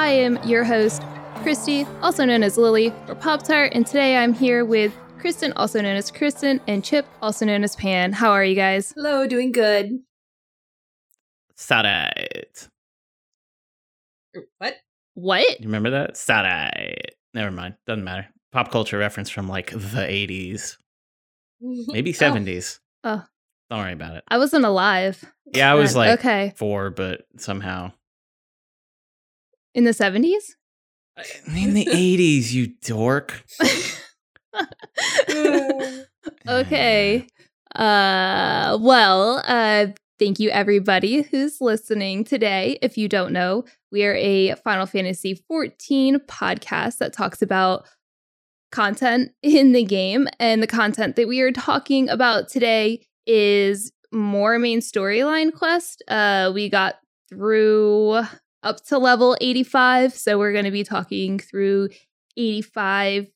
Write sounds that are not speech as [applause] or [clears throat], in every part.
I am your host, Christy, also known as Lily or Pop Tart, and today I'm here with Kristen, also known as Kristen, and Chip, also known as Pan. How are you guys? Hello, doing good. Saturday. What? What? You remember that? Saturday. Never mind. Doesn't matter. Pop culture reference from like the 80s, [laughs] maybe 70s. Oh. Don't worry about it. I wasn't alive. Yeah, I was [laughs] like okay. four, but somehow. In the 70s? In the 80s, you dork. [laughs] okay. [laughs] Uh well, uh thank you everybody who's listening today. If you don't know, we are a Final Fantasy 14 podcast that talks about content in the game and the content that we are talking about today is more main storyline quest. Uh we got through up to level 85, so we're going to be talking through 85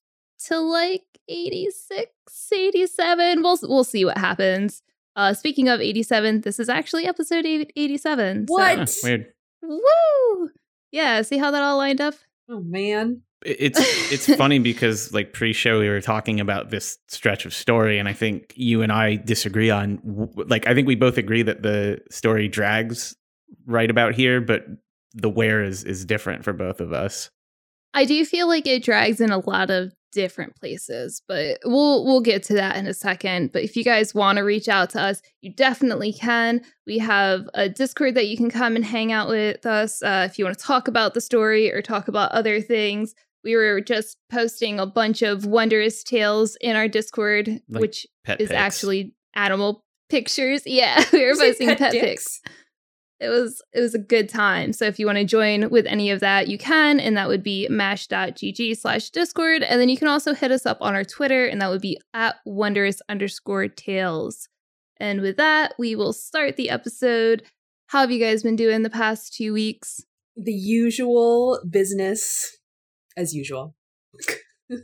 to like 86, 87. We'll we'll see what happens. Uh speaking of 87, this is actually episode 87. so- What? Huh, [laughs] weird. Woo! Yeah, see how that all lined up? Oh man. It's it's [laughs] funny because like pre-show we were talking about this stretch of story, and I think you and I disagree on like I think we both agree that the story drags right about here, but the where is is different for both of us. I do feel like it drags in a lot of different places, but we'll we'll get to that in a second. But if you guys want to reach out to us, you definitely can. We have a Discord that you can come and hang out with us uh, if you want to talk about the story or talk about other things. We were just posting a bunch of wondrous tails in our Discord, Like which is pics. actually animal pictures. [laughs] Yeah, we were You say posting pet, pics it was it was a good time so if you want to join with any of that you can and that would be mash.gg slash discord and then you can also hit us up on our twitter and that would be at wondrous underscore tales and with that we will start the episode how have you guys been doing the past two weeks The usual business as usual. [laughs]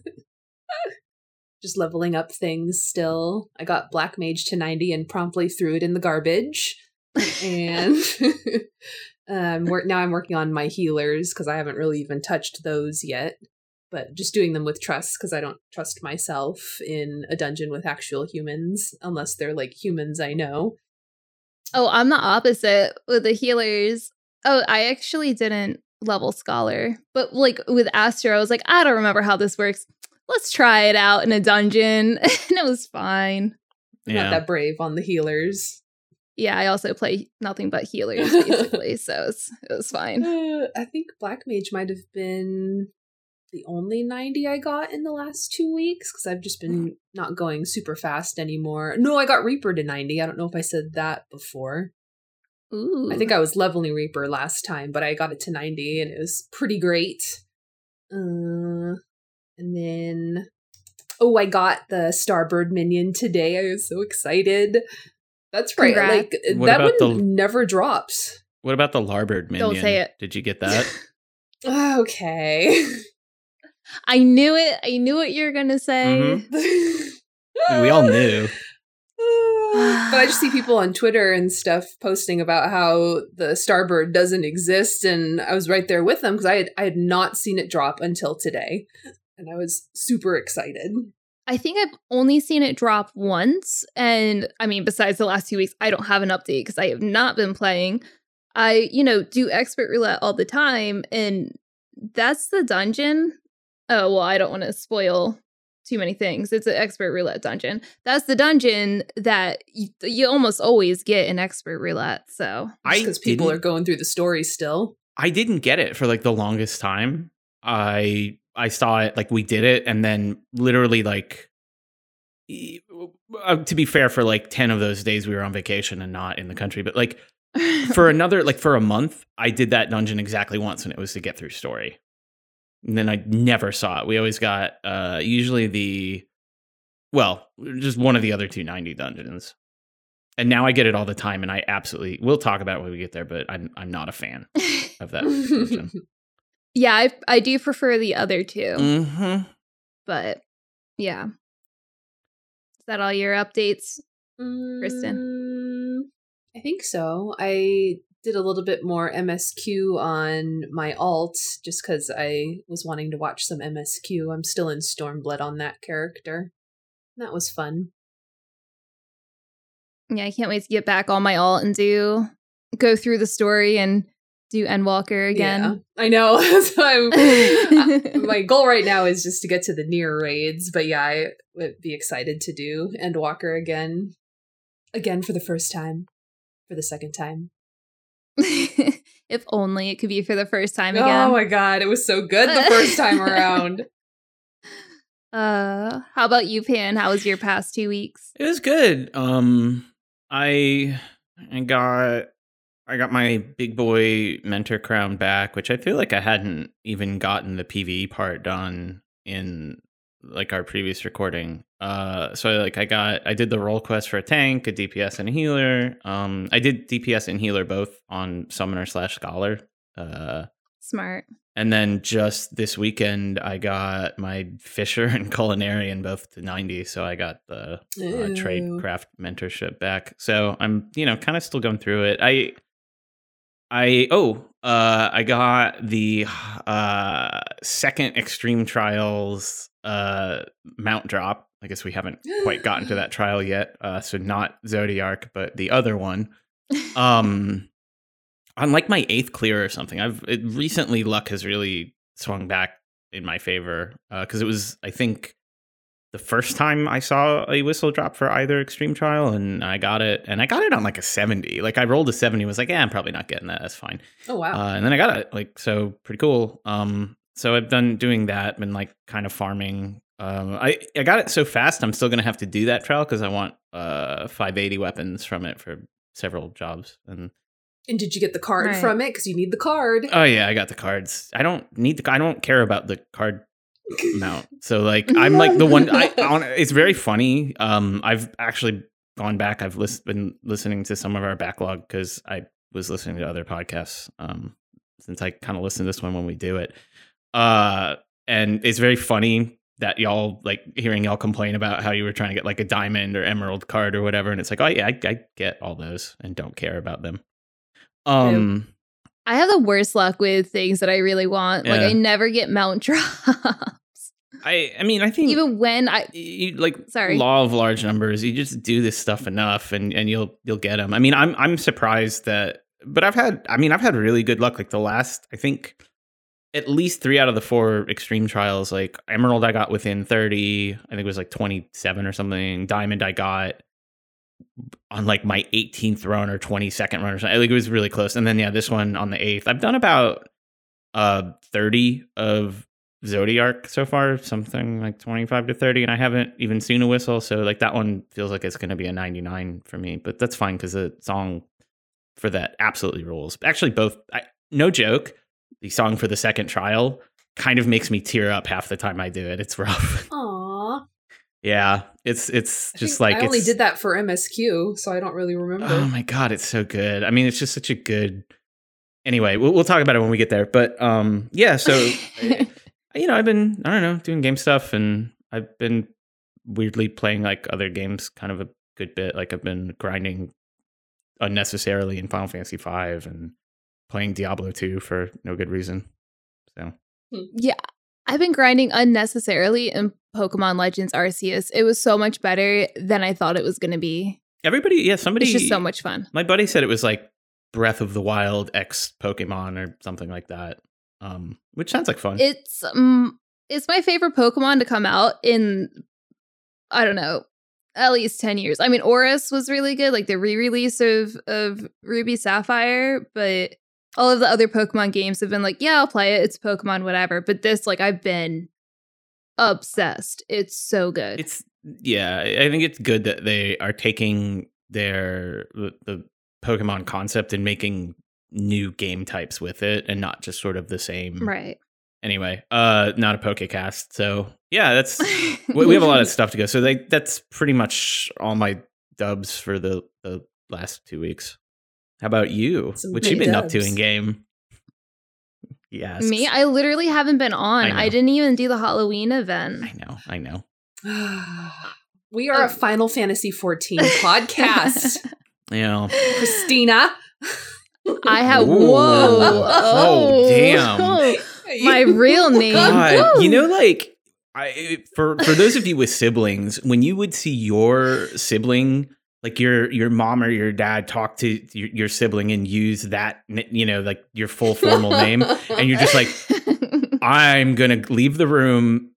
Just leveling up things still. I got Black Mage to 90 and promptly threw it in the garbage. And [laughs] um work now I'm working on my healers because I haven't really even touched those yet. But just doing them with trust because I don't trust myself in a dungeon with actual humans unless they're like humans I know. oh i'm the opposite with the healers oh i actually didn't level scholar but like with astro i was like i don't remember how this works let's try it out in a dungeon [laughs] and it was fine Yeah. not that brave on the healers. Yeah, I also play nothing but healers [laughs] basically, so it's, it was fine. Uh, I think Black Mage might have been the only 90 I got in the last two weeks because I've just been not going super fast anymore. No, I got Reaper to 90. I don't know if I said that before. Ooh, I think I was leveling Reaper last time, but I got it to 90 and it was pretty great. Uh, and then, oh, I got the Starbird minion today. I was so excited. That's right. Congrats. Like What that one the- never drops. What about the Larbird minion? Don't say it. Did you get that? [laughs] Okay. I knew it. I knew what you were gonna say. Mm-hmm. we all knew. [sighs] but I just see people on Twitter and stuff posting about how the Starbird doesn't exist, and I was right there with them because I had I had not seen it drop until today, and I was super excited. I think I've only seen it drop once, and I mean, besides the last two weeks, I don't have an update because I have not been playing. I, you know, do expert roulette all the time, and that's the dungeon. Oh well, I don't want to spoil too many things. It's an expert roulette dungeon. That's the dungeon that you, you almost always get in expert roulette. So I because people are going through the story still. I didn't get it for like the longest time. I I saw it like we did it, and then literally like uh, to be fair, for like ten of those days we were on vacation and not in the country, but like for [laughs] another like for a month, I did that dungeon exactly once, and it was to get through story. And then I never saw it. We always got uh usually the well, just one of the other two ninety dungeons. And now I get it all the time and I absolutely we'll talk about it when we get there, but I'm I'm not a fan [laughs] of that version. Yeah, I I do prefer the other 2 mm-hmm. but yeah. Is that all your updates? Kristen? Mm, I think so. I did a little bit more MSQ on my alt just because I was wanting to watch some MSQ. I'm still in Stormblood on that character. That was fun. Yeah, I can't wait to get back on my alt and do go through the story and do Endwalker again. Yeah, I know. [laughs] so I'm, [laughs] my goal right now is just to get to the near raids, but yeah, I would be excited to do Endwalker again. Again for the first time. For the second time. [laughs] if only it could be for the first time again. Oh my god, it was so good the first time around. Uh, how about you, Pan? How was your past two weeks? It was good. Um, I I got I got my big boy mentor crown back, which I feel like I hadn't even gotten the PVE part done in like our previous recording. Uh, so like I got I did the role quest for a tank, a DPS, and a healer. Um, I did DPS and healer both on summoner slash scholar. Uh, Smart. and then just this weekend, I got my Fisher [laughs] and Culinarian both to 90. So I got the uh, trade craft mentorship back. So I'm, you know, kind of still going through it. I, I, oh, uh, I got the uh, second Extreme Trials uh, mount drop. I guess we haven't quite gotten to [gasps] that trial yet. Uh, so not Zodiark, but the other one um on like my eighth clear or something i've it, recently luck has really swung back in my favor because it was i think the first time i saw a whistle drop for either extreme trial and i got it and i got it on like a 70 like i rolled a 70 was like yeah i'm probably not getting that that's fine Oh wow. uh, and then I got it. Like so, pretty cool. Um, so I've done doing that, been like kind of farming. Um, I I got it so fast. I'm still gonna have to do that trial because I want uh 580 weapons from it for several jobs. And and did you get the card Right. from it? Because you need the card. oh yeah, I got the cards. I don't need the. I don't care about the card mount. So like [laughs] I'm like the one. I [laughs] on, it's very funny. Um, I've actually gone back. I've lis- been listening to some of our backlog because I was listening to other podcasts. Um, since I kind of listen to this one when we do it. Uh, and it's very funny that y'all like hearing y'all complain about how you were trying to get like a diamond or emerald card or whatever, and it's like, oh yeah, I, I get all those and don't care about them. Um. I have the worst luck with things that I really want. Like I never get mount drops. [laughs] I I mean I think Even when I you like Sorry. law of large numbers you just do this stuff enough and and you'll you'll get them i mean i'm i'm surprised that but i've had i mean i've had really good luck. Like the last i think at least three out of the four extreme trials like emerald i got within 30 i think it was like 27 or something diamond i got on like my 18th run or 22nd run or something like it was really close. And then yeah this one on the 8th i've done about uh 30 of Zodiark so far, something like 25 to 30, and I haven't even seen a whistle. So, like, that one feels like it's going to be a 99 for me, but that's fine because the song for that absolutely rules. Actually, both, I, no joke, the song for the second trial kind of makes me tear up half the time I do it. It's [laughs] rough. Aw. yeah, it's it's I just like I only did that for MSQ, so I don't really remember. Oh my god, it's so good. I mean, it's just such a good. Anyway, we'll, we'll talk about it when we get there. But um, yeah. So [laughs] you know, I've been I don't know doing game stuff, and I've been weirdly playing like other games, kind of a good bit. Like I've been grinding unnecessarily in Final Fantasy V and playing Diablo two for no good reason. So mm, yeah, I've been grinding unnecessarily in Pokemon Legends Arceus. It was so much better than I thought it was going to be. everybody, yeah, somebody, It's just so much fun. My buddy said it was like Breath of the Wild X Pokemon or something like that. Um, which sounds like fun. It's um, it's my favorite Pokemon to come out in I don't know, at least 10 years. I mean, ORAS was really good, like the re-release of of Ruby Sapphire, but all of the other Pokemon games have been like, yeah, I'll play it. It's Pokemon whatever. But this like I've been obsessed. It's so good. It's yeah, I I think it's good that they are taking their the, the Pokemon concept and making new game types with it and not just sort of the same right. Anyway, uh, not a Pokecast. So yeah, that's [laughs] we, we have a lot of stuff to go. So they, that's pretty much all my dubs for the the last two weeks. How about you? Some what you big been up to in game? Yes, Me, I literally haven't been on. I I, didn't even do the Halloween event. I know, I know. [sighs] we are Oh. a Final Fantasy 14 [laughs] podcast. yeah [laughs] Christina. I [laughs] have Ooh. whoa. Oh, damn. Oh. [laughs] My real [laughs] name. God, you know, like I for for those of you with siblings, when you would see your sibling, like your your mom or your dad, talk to your, your sibling and use that, you know, like your full formal name, and you're just like, I'm gonna leave the room.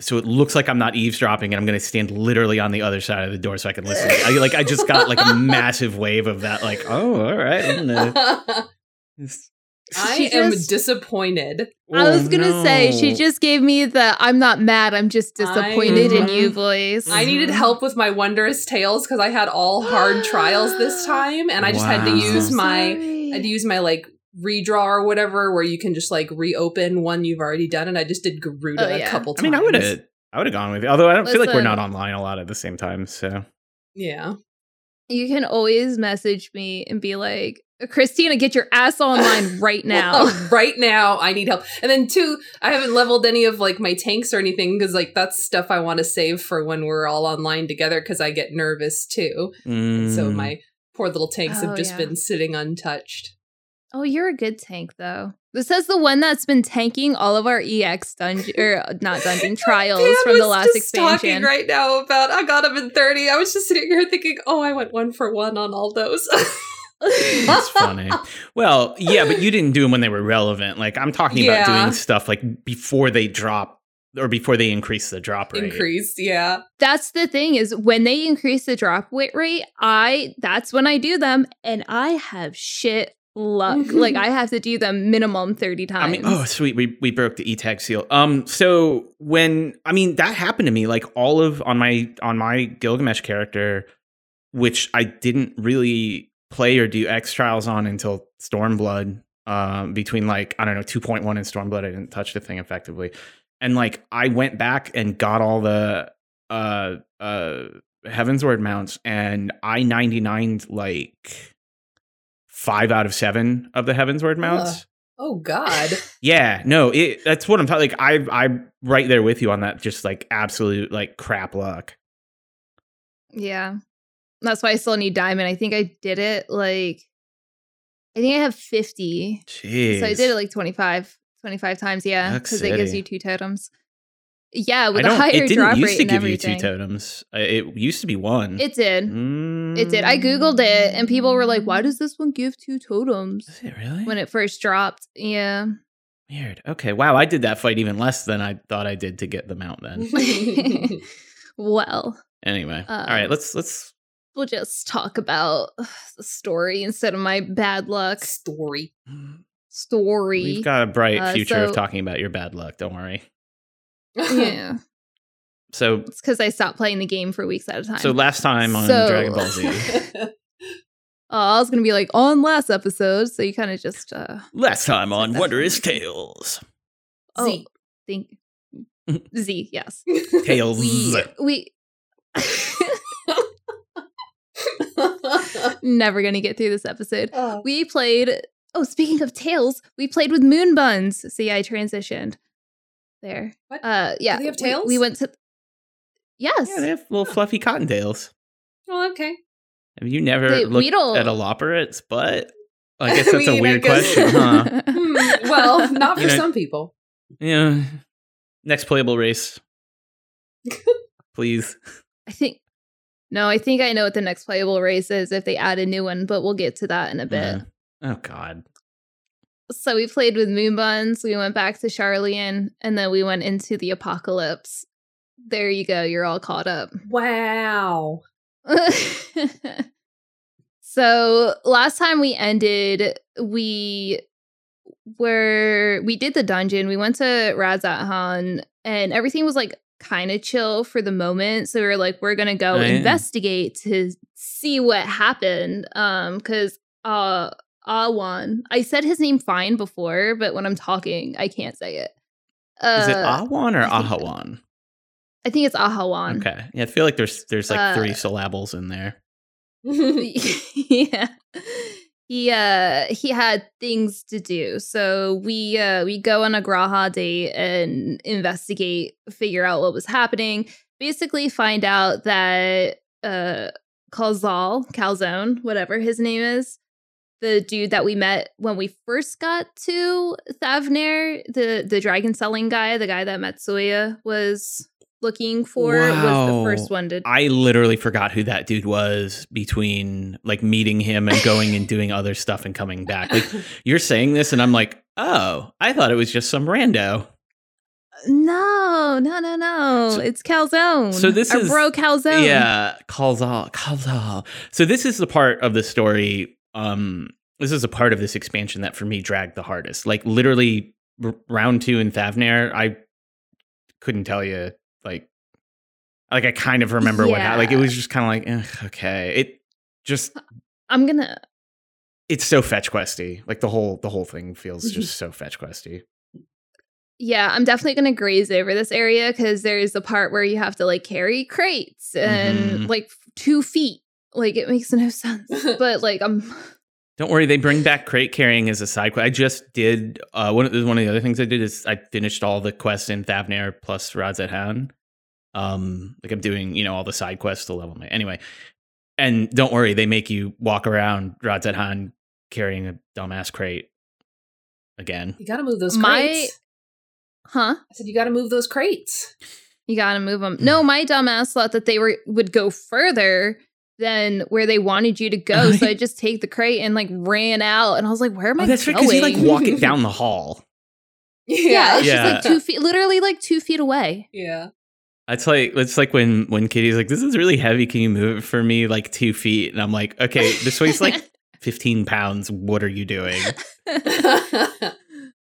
So it looks like I'm not eavesdropping, and I'm gonna stand literally on the other side of the door so I can listen. I, like I just got like a [laughs] massive wave of that. Like, oh, all right, I'm gonna. [laughs] I She am just- disappointed. I was Oh, gonna say she just gave me the I'm not mad, I'm just disappointed in you Mhm. voice. I needed Mhm. help with my wondrous tails because I had all hard trials this [gasps] time, and I just had to use So my. I had to use my like redraw or whatever, where you can just like reopen one you've already done, and I just did Garuda Oh, a yeah. couple I times. mean, I would have, I would have gone with it. Although I don't feel like we're not online a lot at the same time. So Yeah. You can always message me and be like, Christina, get your ass online [laughs] right now. Oh, right now, I need help. And then two, I haven't leveled any of like my tanks or anything because like that's stuff I want to save for when we're all online together because I get nervous too. And so Mm. my poor little tanks Oh, have just yeah. been sitting untouched. Oh, you're a good tank though. This is the one that's been tanking all of our EX dungeon or uh, not dungeon [laughs] trials Dan from the last just talking expansion. right now about I got him in thirty. I was just sitting here thinking, oh, I went one for one on all those. [laughs] That's funny. Well, yeah, but you didn't do them when they were relevant. Like I'm talking about doing stuff like before they drop or before they increase the drop rate. Increase, yeah. That's the thing is when they increase the drop weight rate, I that's when I do them and I have shit luck. like I have to do them minimum 30 times. I mean, oh sweet, we we broke the e-tag seal. Um, so when I mean that happened to me, like all of on my on my Gilgamesh character, which I didn't really play or do X trials on until Stormblood. Um, between like I don't know, two point one and Stormblood, I didn't touch the thing effectively, and like I went back and got all the uh uh Heavensward mounts, and I ninety nine like five out of seven of the Heavensward mounts. Oh God. [laughs] Yeah, no, it that's what I'm talking. Like I I'm right there with you on that. Just like absolute like crap luck. yeah. That's why I still need diamond. I think I did it like I think I have 50. Jeez. So I did it like 25 25 times, yeah, cuz it gives you two totems. Yeah, with a don't. higher It didn't drop used rate to and give you two totems. Uh, It used to be one. It did. It did. I googled it and people were like, "Why does this one give two totems?" Is it really? When it first dropped. Yeah. Weird. Okay. Wow. I did that fight even less than I thought I did to get the mount. Then. [laughs] well, anyway. Um, all right. Let's let's. we'll just talk about the story instead of my bad luck Story. story. We've got a bright Uh, future of talking about your bad luck. Don't worry. Yeah. [laughs] So It's because I stopped playing the game for weeks at a time. so last time on So- Dragon Ball Z. [laughs] oh, I was gonna be like on last episode, so you kind of just uh last time on Wondrous Tails. oh Z. think [laughs] Z, yes. Tales. We we never gonna get through this episode. Oh. We played. Oh, speaking of tails, we played with moon buns. See, I transitioned there. What? Uh, yeah. they have we- tails? We, went to. Yes. Yeah, they have little fluffy cottontails. oh, okay. Have you never They- looked don't- at a loporrit's butt? I guess that's a mean, I weird guess- question, [laughs] huh? Hmm, well, [laughs] not for You know- some people. yeah. Next playable race. [laughs] Please. I think. No, I think I know what the next playable race is if they add a new one, but we'll get to that in a bit. Yeah. Oh God. So we played with moon buns. We went back to Sharlayan, and then we went into the apocalypse. There you go. You're all caught up. Wow. [laughs] so last time we ended, we were we did the dungeon. We went to Radz-at-Han, and everything was like kind of chill for the moment. So we were like, we're gonna go Oh, yeah. investigate to see what happened. Um, because uh Awan, I said his name fine before, but when I'm talking, I can't say it. Uh, Is it Awan or I Ahawan? I think it's Ahawan. Okay. Yeah, I feel like there's there's like Uh, three syllables in there. [laughs] yeah. He uh he had things to do. So we uh we go on a G'raha date and investigate, figure out what was happening. Basically find out that uh Calzal, Calzone, whatever his name is, the dude that we met when we first got to Thavnair, the the dragon selling guy, the guy that Matsya was looking for, was the first one to I literally forgot who that dude was between like meeting him and going and doing other stuff and coming back. Like [laughs] you're saying this and I'm like, "Oh, I thought it was just some rando." No, no, no, no. So- it's Calzone. so this Our is- bro Calzone. Yeah, Calzal, Calzal. So this is the part of the story um this is a part of this expansion that for me dragged the hardest. Like literally r- round 2 in Thavnair, I couldn't tell you like like I kind of remember what happened. Like it was just kind of like, okay. It just I'm gonna. it's so fetch questy. Like the whole the whole thing feels Mm-hmm. just so fetch questy. Yeah, I'm definitely gonna graze over this area because there's a part where you have to like carry crates and Mhm. like two feet. Like it makes no sense. [laughs] but like I'm. Don't worry, they bring back crate carrying as a side quest. I just did uh, one of the, one of the other things I did is I finished all the quests in Thavnair plus Radz-at-Han. Um, like I'm doing, you know, all the side quests to level my anyway. And don't worry, they make you walk around Radz-at-Han carrying a dumbass crate again. you gotta move those My- crates. Huh? I said you gotta move those crates. You gotta move them. No, [sighs] my dumbass thought that they were would go further than where they wanted you to go. [laughs] so I just take the crate and like ran out, and I was like, "Where am oh, I Oh, that's right, going?" because you like walk it [laughs] down the hall. yeah, it's Yeah. just like two feet, literally like two feet away. Yeah. That's like it's like when when Kitty's like, "This is really heavy. Can you move it for me like two feet?" And I'm like, "Okay, this weighs like [laughs] 15 pounds. What are you doing?"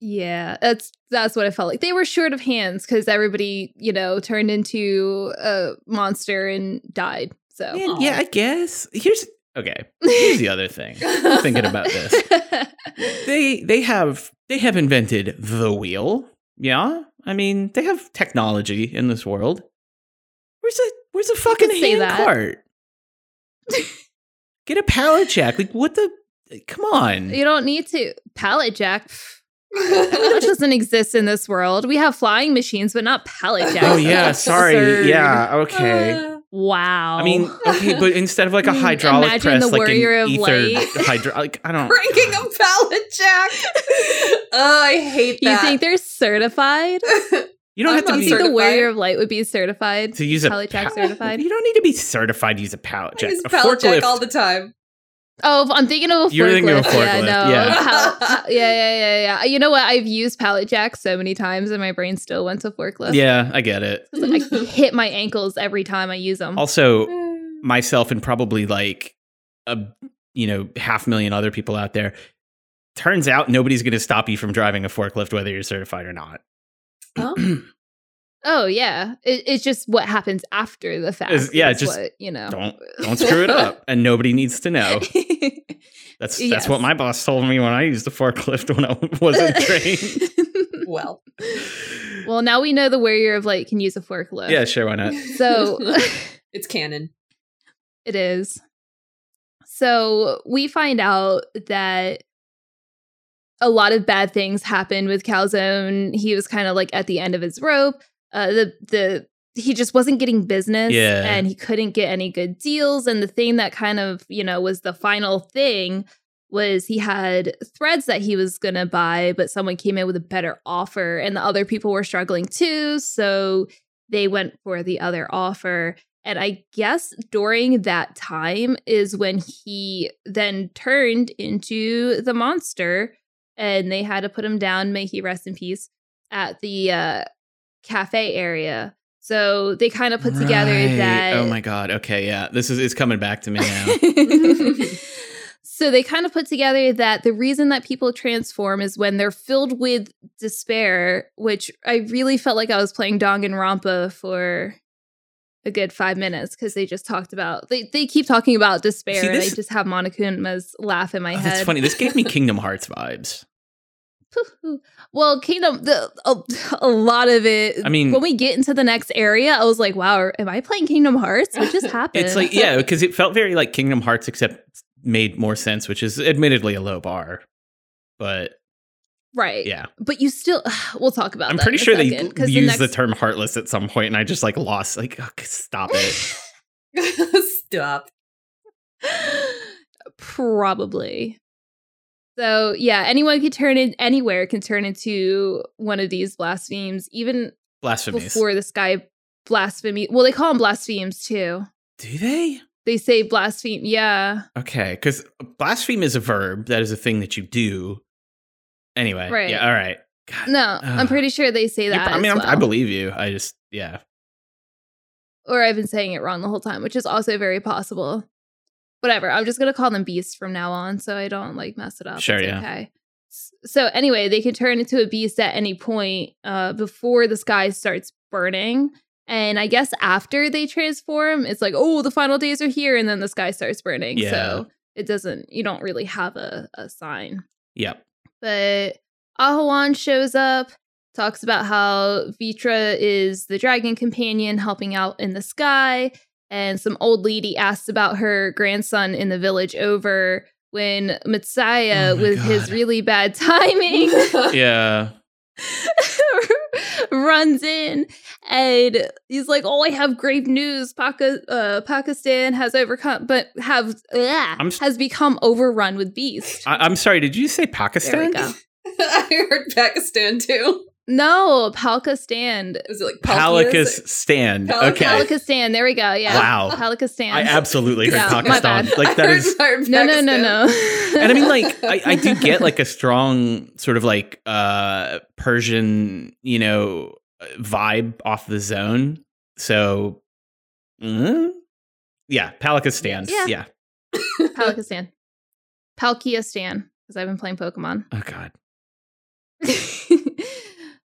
Yeah, that's that's what I felt like. They were short of hands because everybody, you know, turned into a monster and died. So Man, yeah, I guess. Here's okay. Here's the other thing. I'm thinking about this. [laughs] They they have they have invented the wheel. Yeah, I mean they have technology in this world. Where's a where's a fucking hand that. cart? Get a pallet jack. Like what the? Come on. you don't need to pallet jack. That doesn't exist in this world. We have flying machines, but not pallet jacks. Oh yeah, sorry. absurd. Yeah, okay. Uh, Wow. I mean, okay, but instead of like a [laughs] hydraulic imagine press, the like warrior an of ether light. [laughs] hydro, like I don't. [laughs] Cranking a pallet jack. oh, I hate you think they're certified? You don't I'm have to Do you be think the warrior of light would be certified? to use a pallet jack pal- certified? You don't need to be certified to use a pallet I jack. use A pallet jack forklift. all the time. Oh, I'm thinking of a forklift. You're thinking of a Yeah, forklift, no. [laughs] yeah. Yeah, yeah, yeah, yeah. You know what? I've used pallet jack so many times, and my brain still went to forklift. yeah, I get it. I hit my ankles every time I use them. Also, hmm. myself and probably like a you know half million other people out there. Turns out nobody's going to stop you from driving a forklift whether you're certified or not. [clears throat] Oh. Oh yeah, it, it's just what happens after the fact. Is- yeah, is just what, you know. Don't don't screw it up, and nobody needs to know. [laughs] That's that's Yes. what my boss told me when I used the forklift when I wasn't [laughs] trained. well, well, now we know the warrior of light can use a forklift. yeah, sure, why not? So [laughs] it's canon. It is. So we find out that a lot of bad things happened with Calzone. He was kind of like at the end of his rope. Uh, the the he just wasn't getting business, Yeah. and he couldn't get any good deals. And the thing that kind of you know was the final thing was he had threads that he was gonna buy, but someone came in with a better offer, and the other people were struggling too. So they went for the other offer. And I guess during that time is when he then turned into the monster and they had to put him down, may he rest in peace, at the uh, cafe area. So they kind of put together oh that. Oh my god. Okay, yeah. This is it's coming back to me now. [laughs] so they kind of put together that the reason that people transform is when they're filled with despair, which I really felt like I was playing Danganronpa for a good five minutes because they just talked about they they keep talking about despair See, and I just have Monokuma's laugh in my Oh, head. that's funny. This gave me [laughs] Kingdom Hearts vibes. [laughs] well, Kingdom, the, a, [laughs] a lot of it. I mean- when we get into the next area, I was like, "Wow, am I playing Kingdom Hearts? What just [laughs] happened?" It's like yeah, because it felt very like Kingdom Hearts, except made more sense, which is admittedly a low bar. But right. yeah, but you still. [sighs] We'll talk about. It. I'm pretty sure they second, 'cause used the, next- term heartless at some point, and I just like lost. Like, oh, stop it. Stop. [sighs] Probably. So yeah, anyone can turn in anywhere can turn into one of these blasphemes, even Blasphemies. before this guy blasphemy. Well, they call them blasphemes too. Do they? They say blaspheme. Yeah, Okay, because blaspheme is a verb. That is a thing that you do. Anyway, Right. yeah, all right. God, no, I'm pretty sure they say that. I mean, I'm, I believe you. I just, yeah. or I've been saying it wrong the whole time, which is also very possible. Whatever. I'm just gonna call them beasts from now on, so I don't like mess it up. Sure, It's yeah. Okay. So anyway, they can turn into a beast at any point uh, before the sky starts burning. And I guess after they transform, it's like, oh, the final days are here, and then the sky starts burning. Yeah. So it doesn't. You don't really have a, a sign. Yep. But Ahawan shows up, talks about how Vrtra is the dragon companion helping out in the sky, and some old lady asks about her grandson in the village over when Matsya, Oh my with his really bad [laughs] timing, [laughs] Yeah. [laughs] runs in and he's like, "Oh, I have grave news. Paka- uh, Pakistan has overcome, but have ugh, I'm has become overrun with beasts." I, I'm sorry. Did you say There Pakistan? we go. I heard Pakistan too. No, Palkistan. Was it like Palicus stand. Pal- Okay. Palakistan. There we go. Yeah. Wow. Palakistan. I absolutely heard Yeah, my Pakistan. bad. Like that I heard- is I heard no, no, no, no. and I mean, like, [laughs] I, I do get like a strong sort of like uh Persian, you know, vibe off the zone. So, mm, yeah, Palikistan. Yeah. Yeah. Palakistan. Palkiastan, because I've been playing Pokemon. Oh God.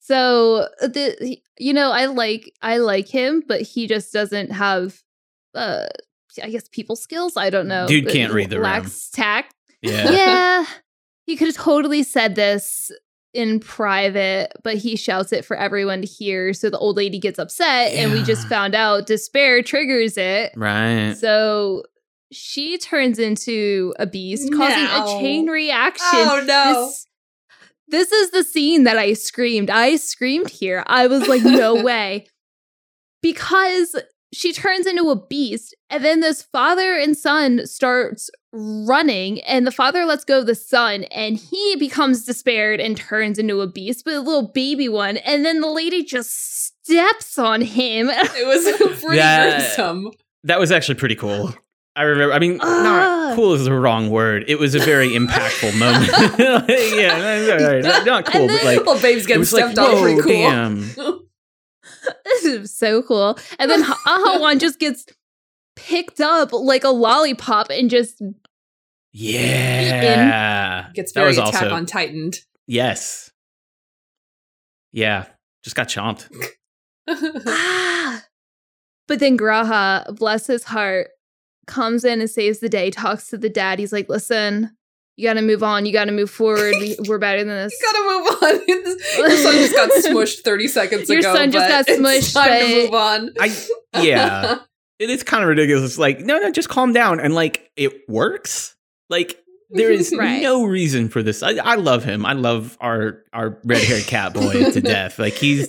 So the you know I like I like him, but he just doesn't have uh I guess people skills. I don't know. Dude can't read the lacks tact. Yeah. yeah, he could have totally said this in private, but he shouts it for everyone to hear. So the old lady gets upset, and we just found out despair triggers it. Right. So she turns into a beast, causing No. a chain reaction. Oh no. This, this is the scene that I screamed. I screamed here. I was like, no [laughs] way. Because she turns into a beast, and then this father and son starts running, and the father lets go of the son, and he becomes despaired and turns into a beast, but a little baby one, and then the lady just steps on him. [laughs] It was [laughs] pretty That- gruesome. That was actually pretty cool. I remember. I mean, Ah. not cool is the wrong word. It was a very [laughs] impactful moment. [laughs] yeah, not, not- not cool, And but like Well, babe's getting was like, stepped on pretty cool. damn. [laughs] this is so cool. And then Ahawan just gets picked up like a lollipop and just Yeah, Gets very Attack also on Titaned. yes. Yeah, just got chomped. ah. But then G'raha, bless his heart, comes in and saves the day, talks to the dad. He's like, listen, you gotta move on, you gotta move forward. We, [laughs] we're better than this. You gotta move on. [laughs] Your son just got [laughs] smushed 30 seconds Your ago. son just but got it's smushed, Time but- to move on. I yeah, it is kind of ridiculous. It's like no, no, just calm down, and like it works. Like there is Right. no reason for this. I, I love him. I love our our red haired cat boy to death. Like he's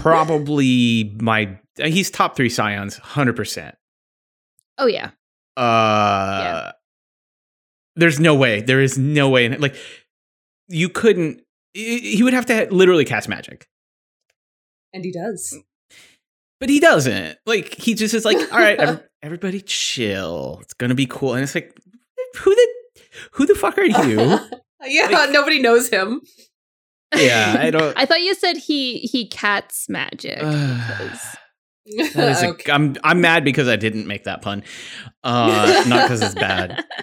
probably my he's top three scions, hundred percent. Oh, yeah. Uh, there's no way. There is no way. In it. Like you couldn't. He he would have to literally cast magic, and he does. but he doesn't. Like he just is like, all right, ev- [laughs] everybody, chill. It's gonna be cool. And it's like, who the who the fuck are you? [laughs] yeah, Like- nobody knows him. yeah, I [laughs] don't. I thought you said he he cats magic. 'cause- [sighs] That is [laughs] Okay. I'm I'm mad because I didn't make that pun, uh, not because it's bad. [laughs]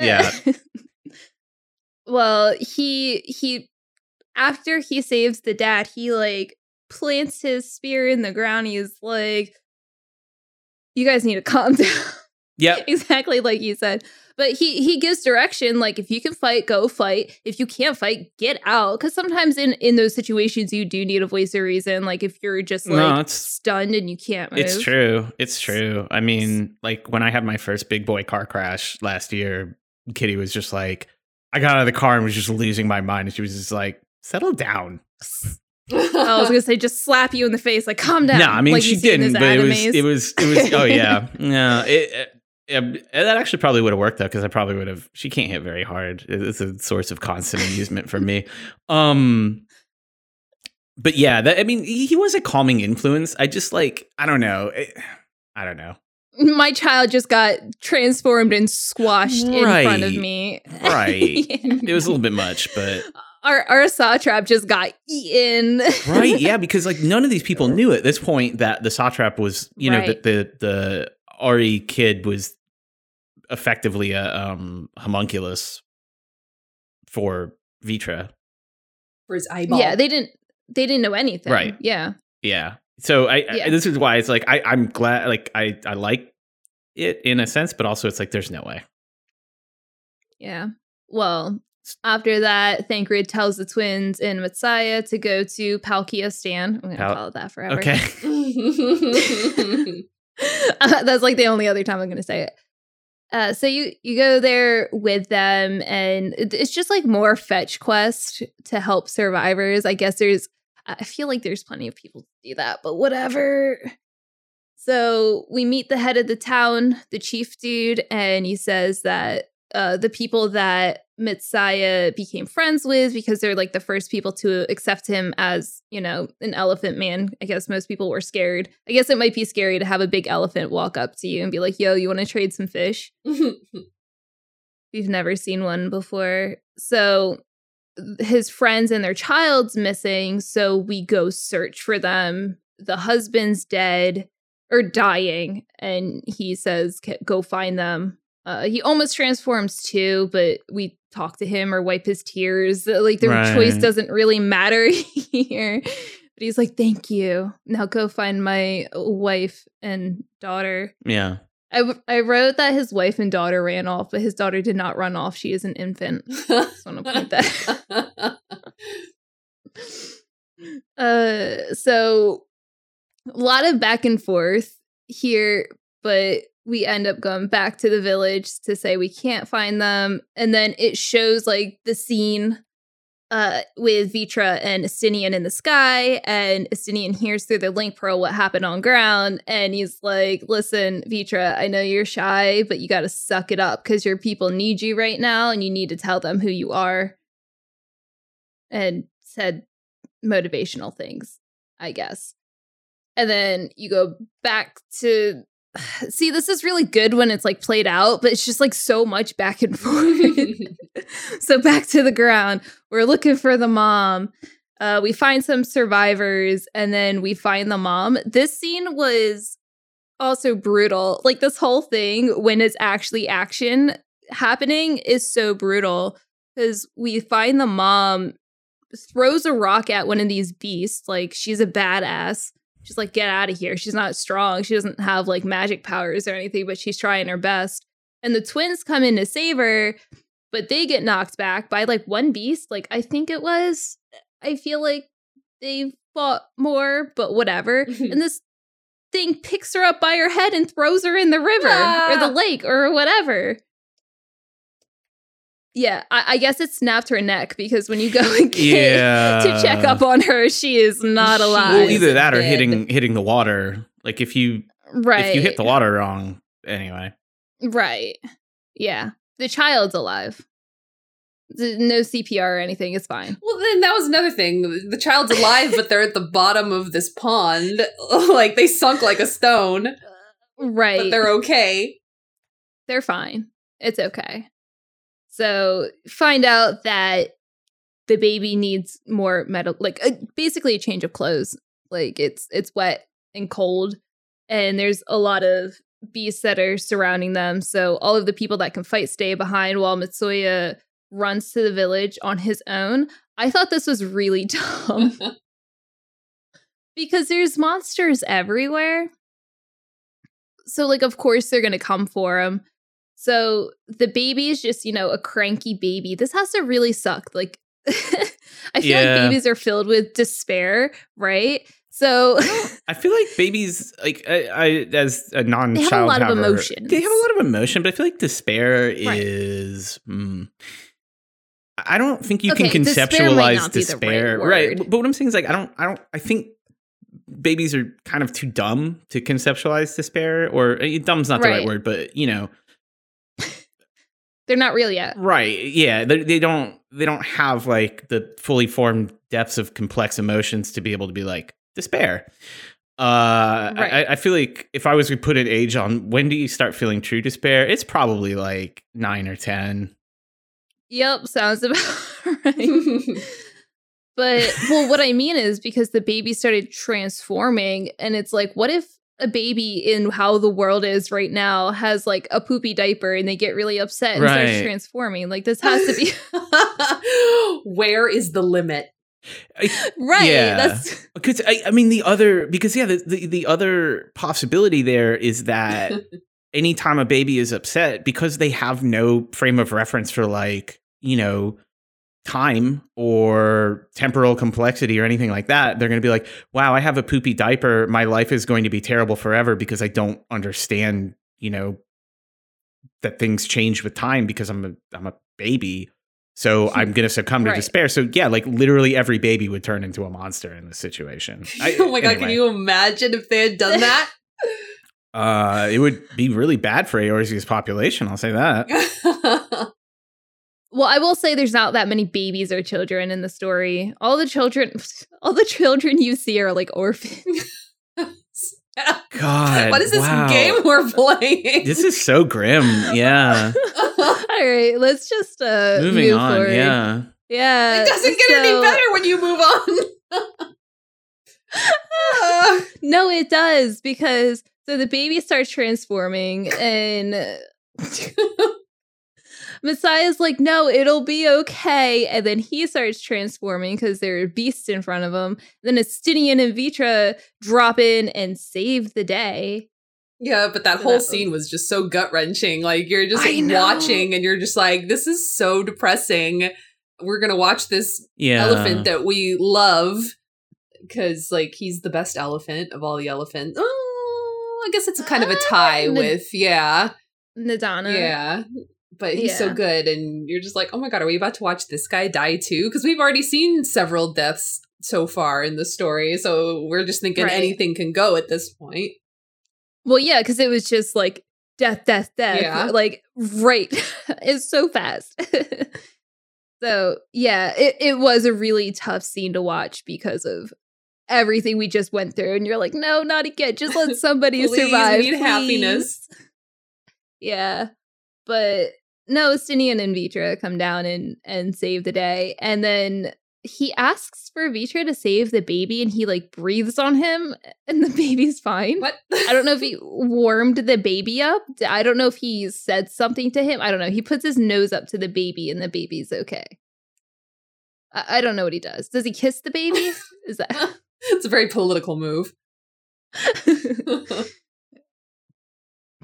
Yeah. well, he he after he saves the dad, he like plants his spear in the ground. He's like, "You guys need to calm [laughs] down." Yep. exactly like you said. But he he gives direction like if you can fight, go fight. If you can't fight, get out. Because sometimes in in those situations you do need a voice of reason. Like if you're just like No, stunned and you can't move. It's true. It's true. I mean, like when I had my first big boy car crash last year, Kitty was just like, I got out of the car and was just losing my mind. And she was just like, settle down. I was gonna say just slap you in the face, like calm down. No, I mean like she you see in didn't, but it was it was it was oh yeah. [laughs] No, it, it, it- that actually probably would have worked though because I probably would have. She can't hit very hard. It's a source of constant amusement for me. Um, but yeah, that I mean, he he was a calming influence. I just like I don't know. It- I don't know. My child just got transformed and squashed right. in front of me. Right. [laughs] Yeah. It was a little bit much, but Our our satrap just got eaten. right, yeah, [laughs] because like none of these people knew at this point that the satrap was, you know, Right. that the the Ari kid was effectively a um homunculus for Vrtra. For his eyeball. yeah, they didn't they didn't know anything. Right. Yeah. Yeah. So I, I this is why it's like I I'm glad like I I like it in a sense, but also it's like there's no way. Yeah. Well, after that, Thancred tells the twins and Matsya to go to Palkia Stan. I'm gonna Pal- call it that forever. Okay. [laughs] [laughs] That's like the only other time I'm going to say it. Uh, so you you go there with them, and it's just like more fetch quest to help survivors. I guess there's, I feel like there's plenty of people to do that, but whatever. So we meet the head of the town, the chief dude, and he says that uh, the people that Matsya became friends with because they're like the first people to accept him as, you know, an elephant man. I guess most people were scared. I guess it might be scary to have a big elephant walk up to you and be like, yo, you want to trade some fish? [laughs] We've never seen one before. So his friends and their child's missing. So we go search for them. The husband's dead or dying. And he says, go find them. Uh, he almost transforms too, but we talk to him or wipe his tears. Like the choice doesn't really matter [laughs] here. But he's like, thank you. Now go find my wife and daughter. Yeah. I, w- I wrote that his wife and daughter ran off, but his daughter did not run off. She is an infant. Just want to point that. [laughs] uh, so a lot of back and forth here, but we end up going back to the village to say we can't find them, and then it shows like the scene uh with Vrtra and Estinian in the sky, and Estinian hears through the link pearl what happened on ground, and he's like, Listen, Vrtra, I know you're shy, but you gotta suck it up because your people need you right now and you need to tell them who you are. And said motivational things, I guess. And then you go back to [sighs] see, this is really good when it's like played out, but it's just like so much back and [laughs] forth. [laughs] so back to the ground. We're looking for the mom. Uh, we find some survivors and then we find the mom. This scene was also brutal. Like this whole thing, when it's actually action happening, is so brutal because we find the mom throws a rock at one of these beasts. Like she's a badass. She's like, get out of here. She's not strong. She doesn't have like magic powers or anything, but she's trying her best. And the twins come in to save her, but they get knocked back by like one beast. Like I think it was. I feel like they fought more, but whatever. and this thing picks her up by her head and throws her in the river or Ah. the lake or whatever. Yeah, I, I guess it snapped her neck because when you go [laughs] and Yeah. to check up on her, she is not alive. Well, either that or dead. hitting hitting the water. Like if you right. if you hit the water wrong, anyway. Right. Yeah. The child's alive. No CPR or anything. It's fine. Well, then that was another thing. The child's alive, but they're at the bottom of this pond. [laughs] like they sunk like a stone, Right. but they're okay. they're fine. It's okay. So find out that the baby needs more metal, like uh, basically a change of clothes. Like it's it's wet and cold, and there's a lot of beasts that are surrounding them. So all of the people that can fight stay behind while Matsya runs to the village on his own. I thought this was really [laughs] dumb [laughs] because there's monsters everywhere. so like of course they're gonna come for him. So the baby is just, you know, a cranky baby. This has to really suck. Like [laughs] I feel Yeah. like babies are filled with despair, right? So I feel like babies, like I, I as a non-child, They have a lot of haver, emotions. They have a lot of emotion, but I feel like despair Right. is. hmm, I don't think you Okay, can despair conceptualize the despair, right right? But what I'm saying is, like, I don't, I don't, I think babies are kind of too dumb to conceptualize despair, or uh, dumb's not the right Right. word, but you know, they're not real yet. Right. Yeah. They, they don't. They don't have like the fully formed depths of complex emotions to be able to be like despair. Uh, Right. I, I feel like if I was to put an age on when do you start feeling true despair, it's probably like nine or ten. Yep, sounds about [laughs] right. [laughs] But well, what I mean is because the baby started transforming, and it's like, what if a baby in how the world is right now has like a poopy diaper and they get really upset and starts transforming? Like this has to be [laughs] [laughs] Where is the limit? right. Yeah. That's [laughs] Because I, I mean the other because yeah the, the the other possibility there is that anytime a baby is upset because they have no frame of reference for like you know time or temporal complexity or anything like that they're going to be like wow i have a poopy diaper. My life is going to be terrible forever because i don't understand you know that things change with time because i'm a i'm a baby. So [laughs] i'm going to succumb to Right. despair. So yeah like literally every baby would turn into a monster in this situation. [laughs] I- oh my god, can you imagine if they had done [laughs] that? uh it would be really bad for Eorzea's population i'll say that well, I will say there's not that many babies or children in the story. All the children [laughs] all the children you see are like orphans. [laughs] god what is this wow. game we're playing? this is so grim yeah [laughs] all right, let's just uh moving move on forward. yeah Yeah. it doesn't get so- any better when you move on. Uh, [sighs] No, it does because so the baby starts transforming and Matsya's like, no, it'll be okay. And then he starts transforming because there are beasts in front of him. Then Estinian and Vrtra drop in and save the day. yeah, but that So whole that scene was just so gut wrenching. Like you're just like, watching, and you're just like, this is so depressing. We're gonna watch this yeah elephant that we love because like he's the best elephant of all the elephants. Oh, I guess it's kind of a tie Uh, with yeah, Nadana. yeah. But he's so good, and you're just like, oh my god, are we about to watch this guy die too? Because we've already seen several deaths so far in the story, so we're just thinking Right. anything can go at this point. Well, yeah, because it was just like death, death, death. Yeah. Like, right. [laughs] it's so fast. [laughs] so, yeah, it, it was a really tough scene to watch because of everything we just went through. And you're like, no, not again. Just let [laughs] somebody Please, survive. need happiness. Yeah. But no, Stinian and Vrtra come down and, and save the day. And then he asks for Vrtra to save the baby and he like breathes on him [laughs] and the baby's fine. What? I don't know if he warmed the baby up. I don't know if he said something to him. I don't know. He puts his nose up to the baby and the baby's okay. I, I don't know what he does. Does he kiss the baby? [laughs] Is that [laughs] it's a very political move.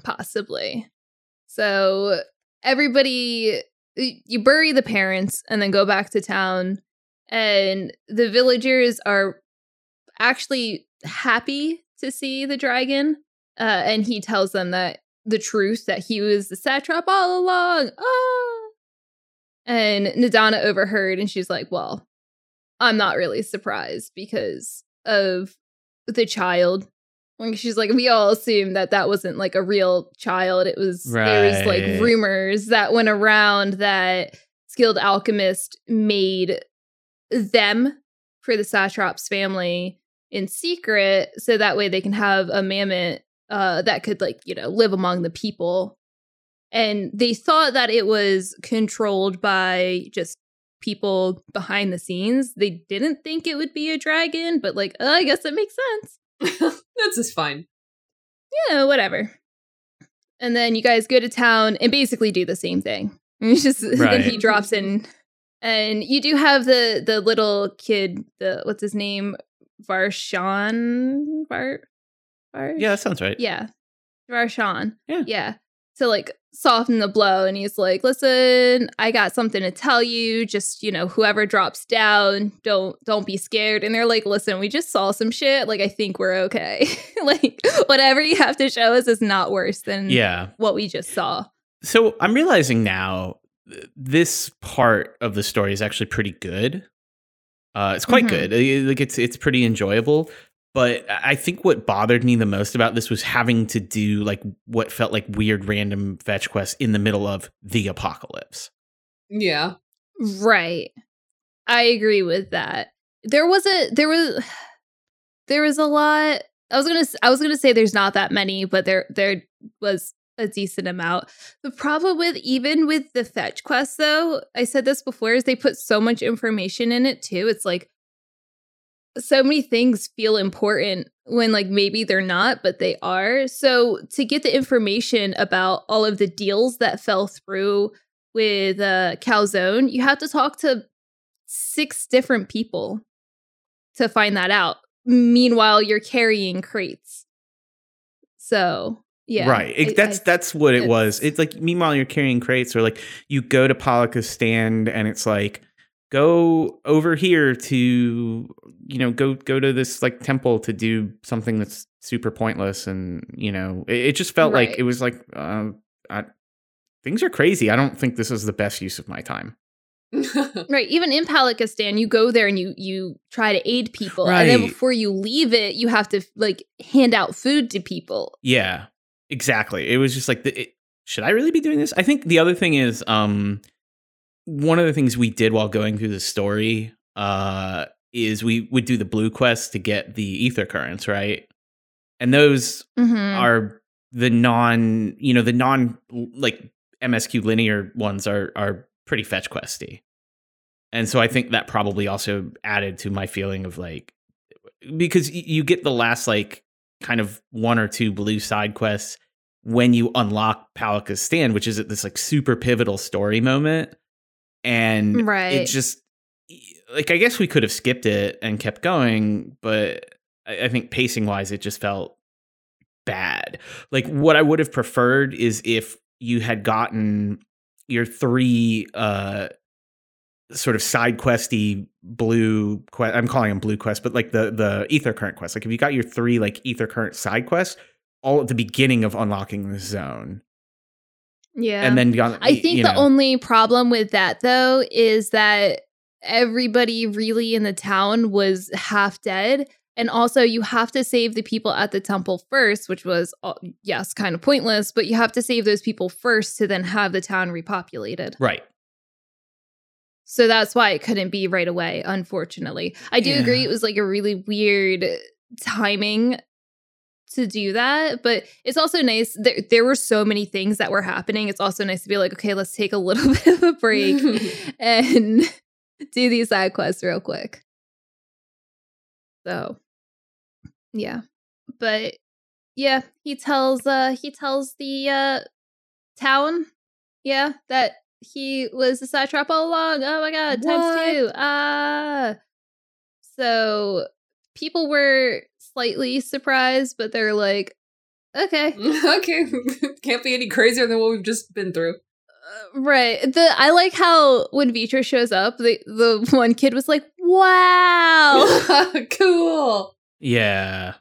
possibly? So everybody, you bury the parents and then go back to town, and the villagers are actually happy to see the dragon. Uh, and he tells them that the truth that he was the satrap all along. Ah. And Nadana overheard, and she's like, "Well, I'm not really surprised because of the child." Like she's like, we all assumed that that wasn't like a real child. It was there was like rumors that went around that skilled alchemist made them for the satrap's family in secret, so that way they can have a mammoth uh, that could like you know live among the people. And they thought that it was controlled by just people behind the scenes. They didn't think it would be a dragon, but like, uh, I guess that makes sense. [laughs] That's just fine. Yeah, whatever. And then you guys go to town and basically do the same thing. [laughs] It's just [laughs] then Right. he drops in, and you do have the the little kid. The what's his name? Varshan. Var. Var. yeah that sounds right Yeah. Darshan. Yeah. Yeah. So like soften the blow. And he's like, listen, I got something to tell you. Just, you know, whoever drops down, don't don't be scared. And they're like, listen, we just saw some shit. Like, I think we're okay. [laughs] like, whatever you have to show us is not worse than Yeah. what we just saw. So I'm realizing now this part of the story is actually pretty good. Uh, it's quite Mhm. good. Like it's it's pretty enjoyable. But I think what bothered me the most about this was having to do like what felt like weird random fetch quests in the middle of the apocalypse. yeah. Right. I agree with that. There was a there was [sighs] there was a lot I was going to I was going to say there's not that many, but there there was a decent amount. The problem with even with the fetch quest though, I said this before is they put so much information in it too. It's like so many things feel important when like maybe they're not but they are so to get the information about all of the deals that fell through with uh calzone you have to talk to six different people to find that out meanwhile you're carrying crates so yeah right. It- I- that's I- that's what it was. It's like meanwhile you're carrying crates, or like you go to Palaka's stand, and it's like go over here to you know go go to this like temple to do something that's super pointless, and you know it, it just felt like it was like um, I, things are crazy. I don't think this is the best use of my time. [laughs] Right, even in Palikistan, you go there and you you try to aid people, and then before you leave it, you have to like hand out food to people. Yeah, exactly. It was just like, the, it, should I really be doing this? I think the other thing is, um, one of the things we did while going through the story, uh, is we would do the blue quest to get the ether currents, right? And those Mhm. are the non, you know, the non like MSQ linear ones are are pretty fetch questy. And so I think that probably also added to my feeling of like because you get the last like kind of one or two blue side quests when you unlock Palaka's stand, which is at this like super pivotal story moment. And Right. it just like I guess we could have skipped it and kept going, but I, I think pacing wise, it just felt bad. Like what I would have preferred is if you had gotten your three uh sort of side questy blue quest I'm calling them blue quests, but like the the ether current quest. Like if you got your three like ether current side quests all at the beginning of unlocking the zone. Yeah, And then gone, I think the know, only problem with that though is that everybody really in the town was half dead. And also, you have to save the people at the temple first, which was, uh, yes, kind of pointless, but you have to save those people first to then have the town repopulated. right. So that's why it couldn't be right away, unfortunately. I do Yeah. agree it was like a really weird timing to do that, but it's also nice. There, there were so many things that were happening. It's also nice to be like, okay, let's take a [laughs] little bit of a break [laughs] and [laughs] do these side quests real quick. So, yeah. But yeah, he tells uh he tells the uh town, yeah, that he was a satrap all along. Oh my god, times two. Ah. So people were slightly surprised, but they're like, okay. [laughs] okay. [laughs] Can't be any crazier than what we've just been through. Uh, right. The I like how when Vrtra shows up, the the one kid was like, "Wow." [laughs] cool. Yeah.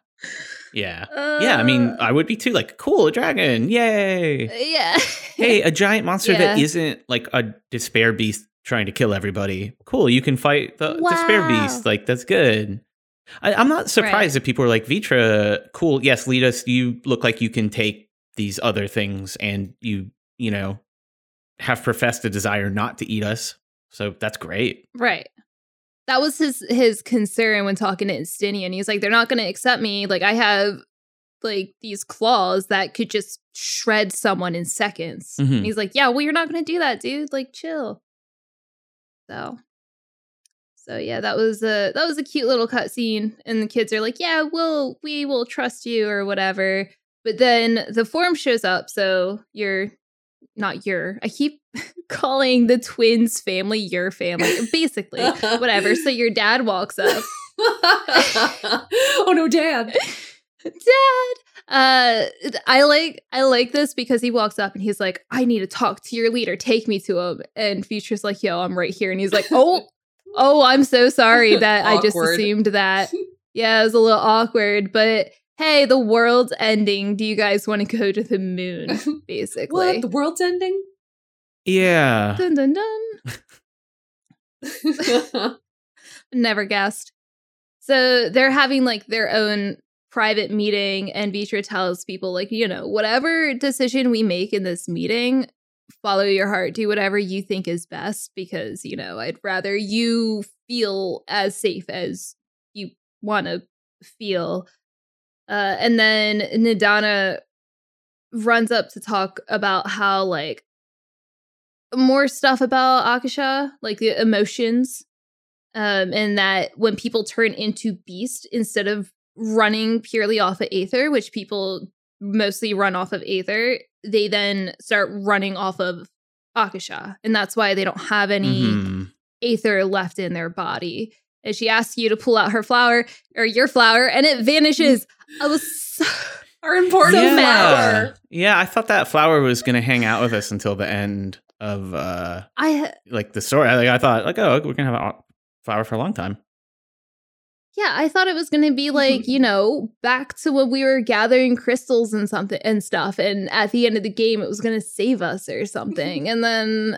Yeah. yeah, I mean, Uh, I would be too like, cool, a dragon. Yay. yeah. hey, a giant monster that Yeah. isn't like a despair beast trying to kill everybody. Cool, you can fight the despair beast. Like that's good. I, I'm not surprised Right. that people are like Vrtra. Cool, yes, lead us. You look like you can take these other things, and you, you know, have professed a desire not to eat us. So that's great. Right. That was his his concern when talking to Estinian. He's like, they're not going to accept me. Like, I have like these claws that could just shred someone in seconds. Mhm. He's like, yeah, well, you're not going to do that, dude. Like, chill. So, so yeah, that was a that was a cute little cutscene, and the kids are like, yeah, we'll we will trust you or whatever. But then the form shows up, so you're not your. I keep [laughs] calling the twins family your family, basically whatever. So your dad walks up. [laughs] oh no, Dad. [laughs] Dad, uh I like I like this because he walks up and he's like, I need to talk to your leader. Take me to him. And Future's like, yo, I'm right here. And he's like, Oh, oh, I'm so sorry [laughs] that I just assumed that. [laughs] Yeah, it was a little awkward, but hey, the world's ending. Do you guys want to go to the moon? [laughs] Basically. what? The world's ending? Yeah. Dun dun dun. Never guessed. So they're having like their own private meeting, and Vrtra tells people, like, you know, whatever decision we make in this meeting, follow your heart, do whatever you think is best, because, you know, I'd rather you feel as safe as you want to feel. Uh, and then Nadana runs up to talk about how, like, more stuff about Akasha, like the emotions um, and that when people turn into beast instead of running purely off of aether which people mostly run off of aether they then start running off of akasha and that's why they don't have any Mhm. aether left in their body and she asks you to pull out her flower or your flower and it vanishes i was so, Our important yeah. flower. Yeah, I thought that flower was gonna hang out with us until the end of uh i like the story. Like I thought, like oh, we're gonna have a flower for a long time. Yeah i thought it was going to be like you know back to when we were gathering crystals and something and stuff and at the end of the game it was going to save us or something and then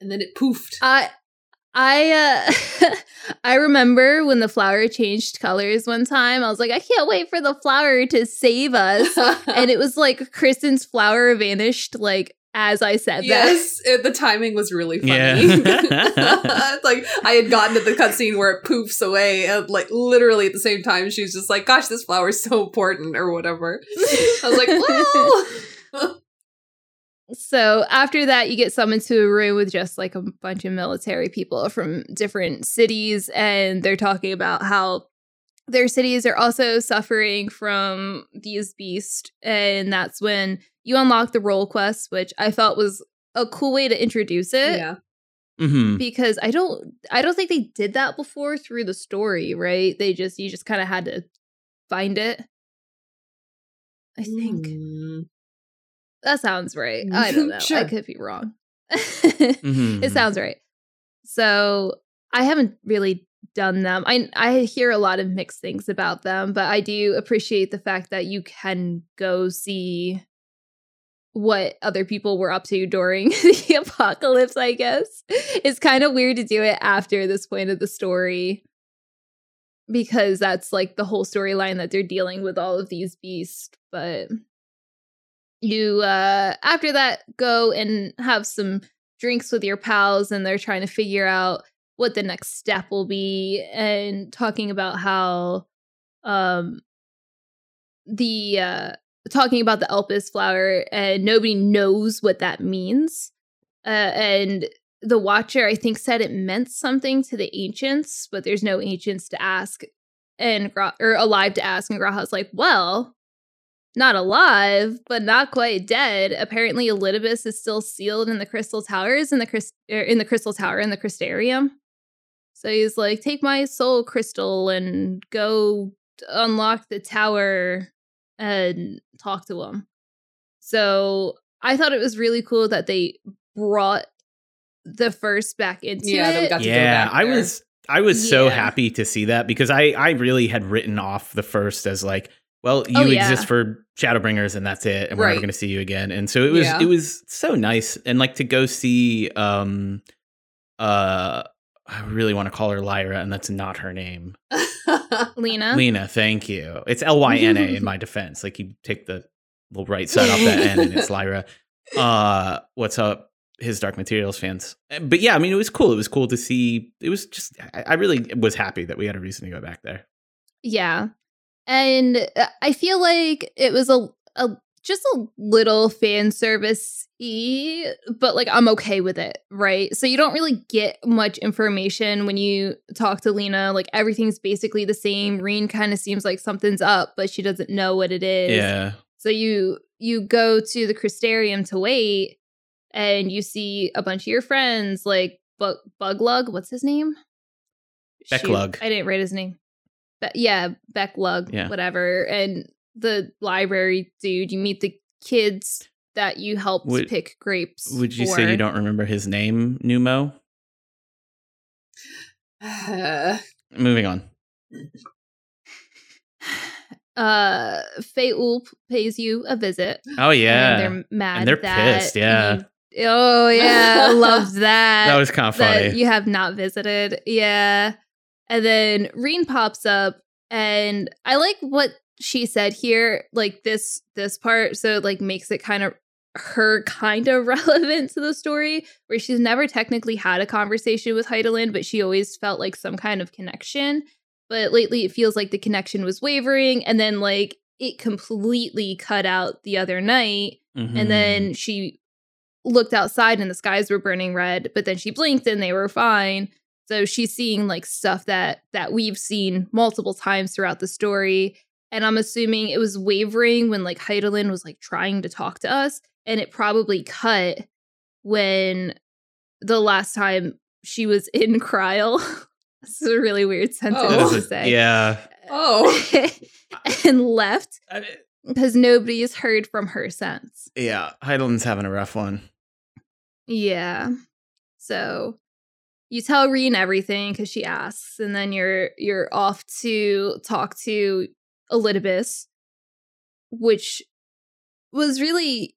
And then it poofed. I I uh [laughs] I remember when the flower changed colors one time. I was like, I can't wait for the flower to save us. and it [laughs] was like Kristen's flower vanished like as I said yes, it, the timing was really funny. Yeah. It's [laughs] [laughs] like I had gotten to the cutscene where it poofs away, and like literally at the same time, she was just like, "Gosh, this flower is so important," or whatever. I was like, [laughs] "Well." that. So after that, you get summoned to a room with just like a bunch of military people from different cities, and they're talking about how their cities are also suffering from these beasts, and that's when you unlock the role quest, which I thought was a cool way to introduce it yeah, hmm because I don't I don't think they did that before through the story, right? They just you just kind of had to find it. I think Mm. that sounds right. I don't [laughs] know. I could be wrong. Mhm. [laughs] It sounds right. So I haven't really done them. I I hear a lot of mixed things about them, but I do appreciate the fact that you can go see what other people were up to during [laughs] the apocalypse, I guess. It's kind of weird to do it after this point of the story because that's like the whole storyline that they're dealing with all of these beasts, but you uh after that go and have some drinks with your pals and they're trying to figure out what the next step will be and talking about how um the uh talking about the elpis flower and nobody knows what that means uh, and the watcher i think said it meant something to the ancients but there's no ancients to ask and Gra- or alive to ask and G'raha's like well not alive, but not quite dead. Apparently, Elidibus is still sealed in the crystal towers in the Chris- er, in the crystal tower in the Crystarium. So he's like, "Take my soul crystal and go unlock the tower and talk to him." So I thought it was really cool that they brought the first back into Yeah, that it. got to go yeah, back I was I was so happy to see that because I I really had written off the first as like, well, you Oh, yeah. exist for Shadowbringers and that's it, and we're never going to see you again. And so it was Yeah. it was so nice and like to go see um uh I really want to call her Lyra and that's not her name. [laughs] Lyna. Lyna, thank you. It's L Y N A [laughs] in my defense. Like you take the little right side off that N and it's [laughs] Lyra. Uh what's up? His Dark Materials fans. Uh, But yeah, I mean it was cool. It was cool to see. It was just I, I really was happy that we had a reason to go back there. Yeah. And uh, I feel like it was a, a just a little fan service y, but like I'm okay with it, right? So you don't really get much information when you talk to Lyna. Like everything's basically the same. Ryne kind of seems like something's up, but she doesn't know what it is. Yeah. So you you go to the Crystarium to wait, and you see a bunch of your friends, like Bug Buglug. What's his name? Shoot, Beq Lugg. I didn't write his name. But yeah, Beq Lugg, Yeah. whatever. And the library dude. You meet the kids that you helped Would- pick grapes. Would you for. say you don't remember his name, Nu Mou? Uh, Moving on. [sighs] Uh, Feo Ul pays you a visit. Oh yeah, and they're mad. And they're that pissed, yeah. you- oh yeah, I love [laughs] that. that was kind of that funny. you have not visited. Yeah. And then Ryne pops up and I like what she said here, like this this part, so it like makes it kind of her kind of [laughs] relevant to the story, where she's never technically had a conversation with Hydaelyn, but she always felt like some kind of connection. But lately it feels like the connection was wavering and then like it completely cut out the other night Mhm. and then she looked outside and the skies were burning red but then she blinked and they were fine so she's seeing like stuff that that we've seen multiple times throughout the story and i'm assuming it was wavering when like Hydaelyn was like trying to talk to us and it probably cut when the last time she was [laughs] in Kryl. this is a really weird sentence Oh. To say. yeah. oh, [laughs] and left I- because nobody's heard from her since. yeah. Hydaelyn's having a rough one. Yeah. So you tell Ryne everything because she asks, and then you're you're off to talk to Elidibus, which was really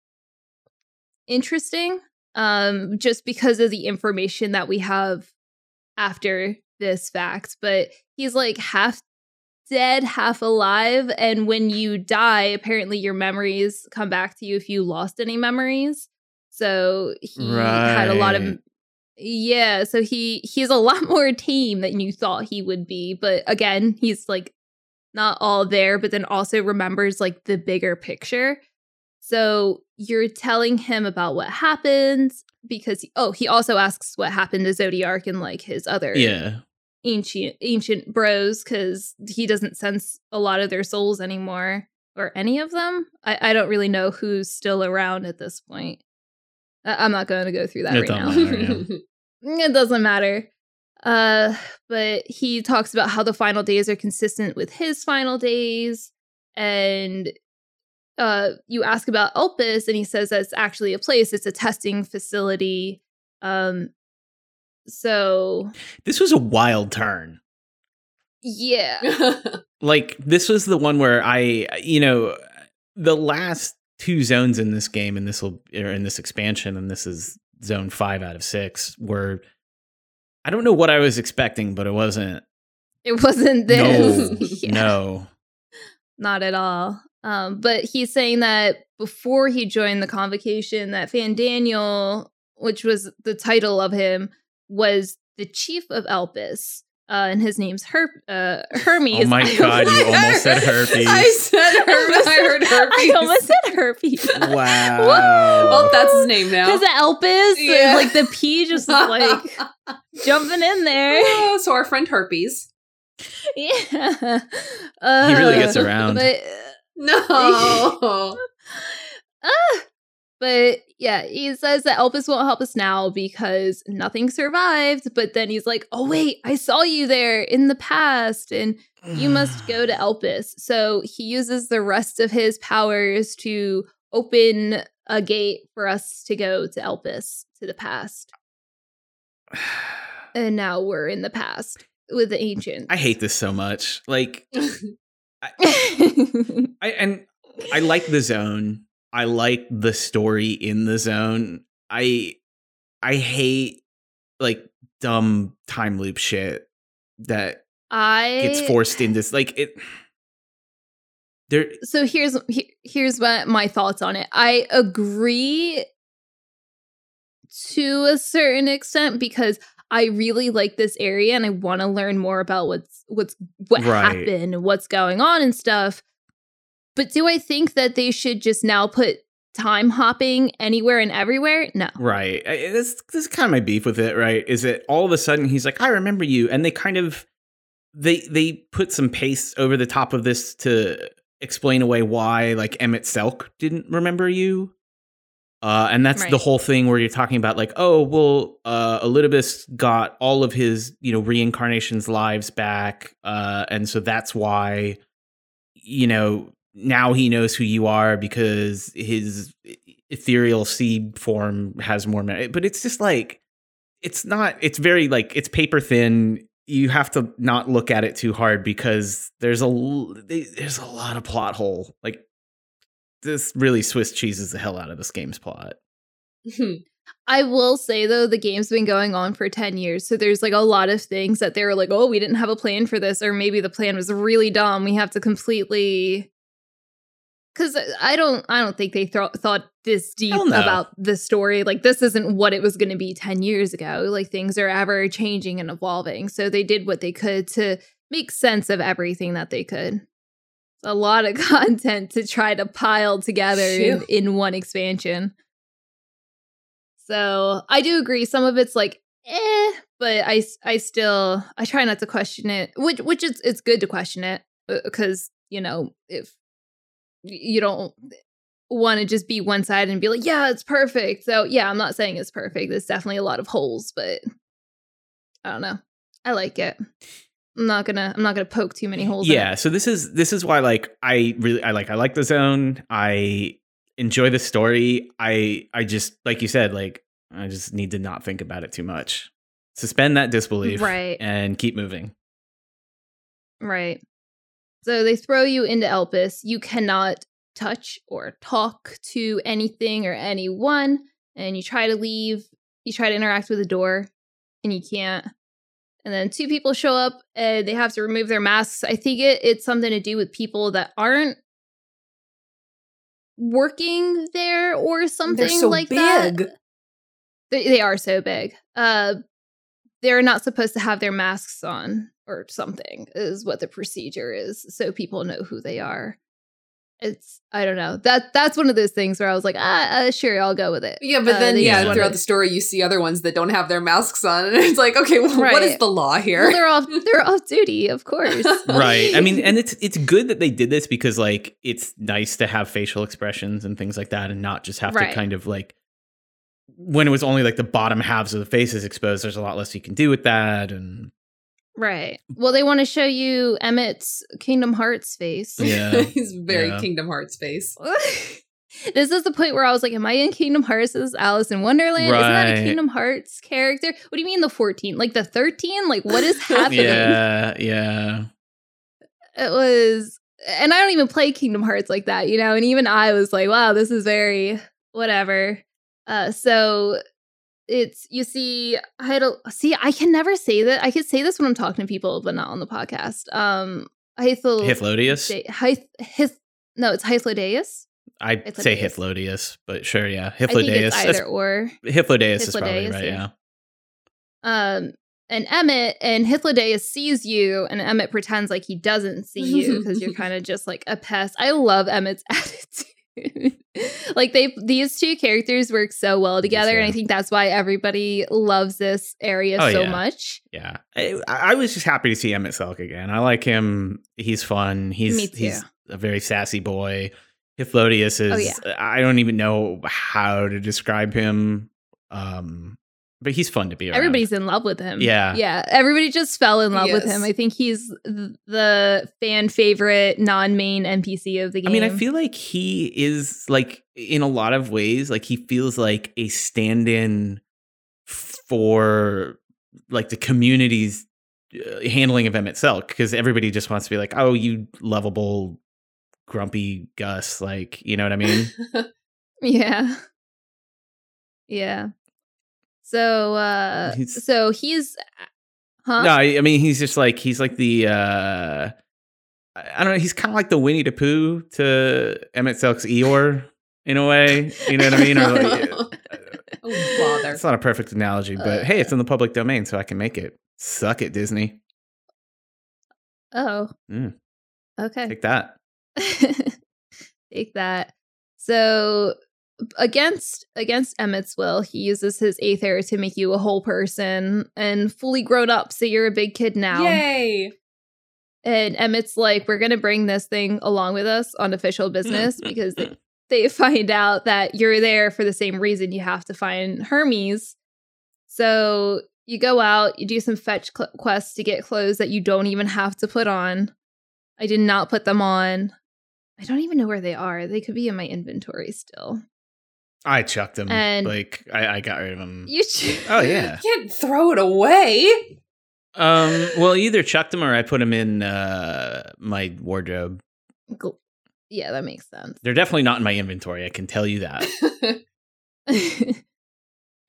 interesting. Um, just because of the information that we have after this fact, but he's like half dead, half alive, and when you die, apparently your memories come back to you if you lost any memories. So he had a lot of yeah, so he he's a lot [laughs] more tame than you thought he would be, but again, he's like not all there, but then also remembers like the bigger picture. So you're telling him about what happened because oh, he also asks what happened to Zodiark and like his other Yeah. ancient ancient bros because he doesn't sense a lot of their souls anymore or any of them. I, I don't really know who's still around at this point. I, I'm not going to go through that It right now. matter, yeah. [laughs] it doesn't matter. Uh, but he talks about how the final days are consistent with his final days, and uh, you ask about Elpis, and he says that's actually a place. It's a testing facility. Um, so This was a wild turn. yeah, [laughs] Like this was the one where I, you know, the last two zones in this game, and this will or in this expansion, and this is zone five out of six, were I don't know what I was expecting, but it wasn't. it wasn't No, this. [laughs] Yeah. no. not at all. Um, but he's saying that before he joined the convocation, that Fandaniel, which was the title of him, was the chief of Elpis, uh, and his name's Her- uh, Hermes. Oh my [laughs] God, you almost said herpes. I said herpes. I heard herpes. I almost [laughs] said herpes. [laughs] Wow. Well, that's his name now. Because of Elpis, and, Yeah. like the P just was like jumping in there. Oh, so our friend herpes. yeah, He really Uh, gets around. But, No. Ah, but yeah, he says that Elpis won't help us now because nothing survived. But then he's like, "Oh mm. wait, I saw you there in the past, and you must go to [sighs] Elpis." So he uses the rest of his powers to open a gate for us to go to Elpis to the past. [sighs] And now we're in the past with the ancient. I hate this so much. Like, [laughs] I I and I like the zone. I like the story in the zone. I I hate like dumb time loop shit that I gets forced into like it. There, so here's he- here's what my thoughts on it. I agree to a certain extent because I really like this area and I want to learn more about what's what's what Right. happened what's going on and stuff. But do I think that they should just now put time hopping anywhere and everywhere? No. right. I- This this is kind of my beef with it. Right? Is that all of a sudden he's like, I remember you, and they kind of they they put some pace over the top of this to explain away why like Emet-Selch didn't remember you. Uh, and that's the whole thing where you're talking about like, oh, well, uh, Elidibus got all of his, you know, reincarnations lives back. Uh, and so that's why, you know, now he knows who you are because his ethereal seed form has more merit. But it's just like it's not. It's very like it's paper thin. You have to not look at it too hard because there's a there's a lot of plot hole. Like this really Swiss cheeses the hell out of this game's plot. [laughs] I will say though, the game's been going on for 10 years. So there's like a lot of things that they were like, oh, we didn't have a plan for this, or maybe the plan was really dumb. We have to completely because I don't, I don't think they th- thought this deep no. about the story. Like this isn't what it was going to be ten years ago. Like things are ever changing and evolving. So they did what they could to make sense of everything that they could. A lot of [laughs] content to try to pile together in, in one expansion. So I do agree. Some of it's like, eh, but I, I still, I try not to question it. Which, which is, it's good to question it because you know if you don't want to just be one side and be like, yeah, it's perfect. So yeah, I'm not saying it's perfect. There's definitely a lot of holes, but I don't know. I like it. I'm not gonna, I'm not gonna poke too many holes. in it. yeah so this is this is why like i really i like i like the zone i enjoy the story i i just like you said like i just need to not think about it too much suspend that disbelief Right. and keep moving Right. So they throw you into Elpis. You cannot touch or talk to anything or anyone. And you try to leave, you try to interact with the door, and you can't. And then two people show up and they have to remove their masks. I think it, it's something to do with people that aren't working there or something so like that. big. They, they are so big. Uh, they're not supposed to have their masks on or something is what the procedure is so people know who they are. It's i don't know. That that's one of those things where i was like ah uh, sure i'll go with it. Yeah, but Uh, then they yeah, just wanted- throughout the story, you see other ones that don't have their masks on, [laughs] and it's like, okay, well, what is the law here? well, they're off they're off duty of [laughs] course. Right. I mean and [laughs] it's it's good that they did this because like it's nice to have facial expressions and things like that and not just have Right. to kind of like when it was only like the bottom halves of the faces exposed there's a lot less you can do with that and right well they want to show you emet's kingdom hearts face yeah [laughs] He's very Yeah. Kingdom Hearts face. [laughs] this is the point where I was like, Am I in Kingdom Hearts? Is Alice in Wonderland? Isn't that a Kingdom Hearts character? What do you mean the 14? Like the 13? Like what is [laughs] happening? yeah yeah it was and i don't even play kingdom hearts like that you know and even i was like wow this is very whatever uh so it's you see i don't see i can never say that i could say this when i'm talking to people but not on the podcast um Hythlodius? Da- Hyth- Hyth- no it's Hythlodaeus. I'd say Hythlodaeus. Hythlodius, but sure, yeah. i think it's either or Hythlodius is probably right, yeah. um and Emet and Hythlodaeus sees you and Emet pretends like he doesn't see you because you're [laughs] kind of just like a pest. I love Emet's [laughs] attitude. [laughs] like they these two characters work so well together and I think that's why everybody loves this area Oh, so yeah. much. Yeah. I, I was just happy to see Emet-Selch again. I like him. He's fun. He's he's a very sassy boy. Hythlodius is Oh, yeah. I don't even know how to describe him. Um but he's fun to be around. Everybody's in love with him. Yeah. Yeah. Everybody just fell in love with him. I think he's the fan favorite non-main NPC of the game. I mean, I feel like he is like in a lot of ways, like he feels like a stand-in for like the community's uh, handling of Emet-Selch because everybody just wants to be like, "Oh, you lovable, grumpy Gus," like you know what I mean? [laughs] Yeah. Yeah. So uh He's- so he's huh? No, I, mean he's just like he's like the uh I I don't know, he's kind of like the Winnie the Pooh to Emet-Selch's Eeyore in a way. You know what I mean? Or like, Oh, [laughs] bother. It's not a perfect analogy, but Uh. hey, it's in the public domain, so I can make it. Suck it, Disney. Oh. Mm. Okay. Take that. [laughs] Take that. So against against Emet's will, he uses his aether to make you a whole person and fully grown up. So you're a big kid now. Yay! And Emet's like, we're gonna bring this thing along with us on official business [laughs] because they, they find out that you're there for the same reason you have to find Hermes. So you go out, you do some fetch cl- quests to get clothes that you don't even have to put on. I did not put them on. I don't even know where they are. They could be in my inventory still. I chucked them. And- like I, I got rid of them. You should. Oh yeah. [laughs] You can't throw it away. Um. Well, either chucked them or I put them in uh my wardrobe. Gl- Yeah, that makes sense. They're definitely not in my inventory. I can tell you that. [laughs]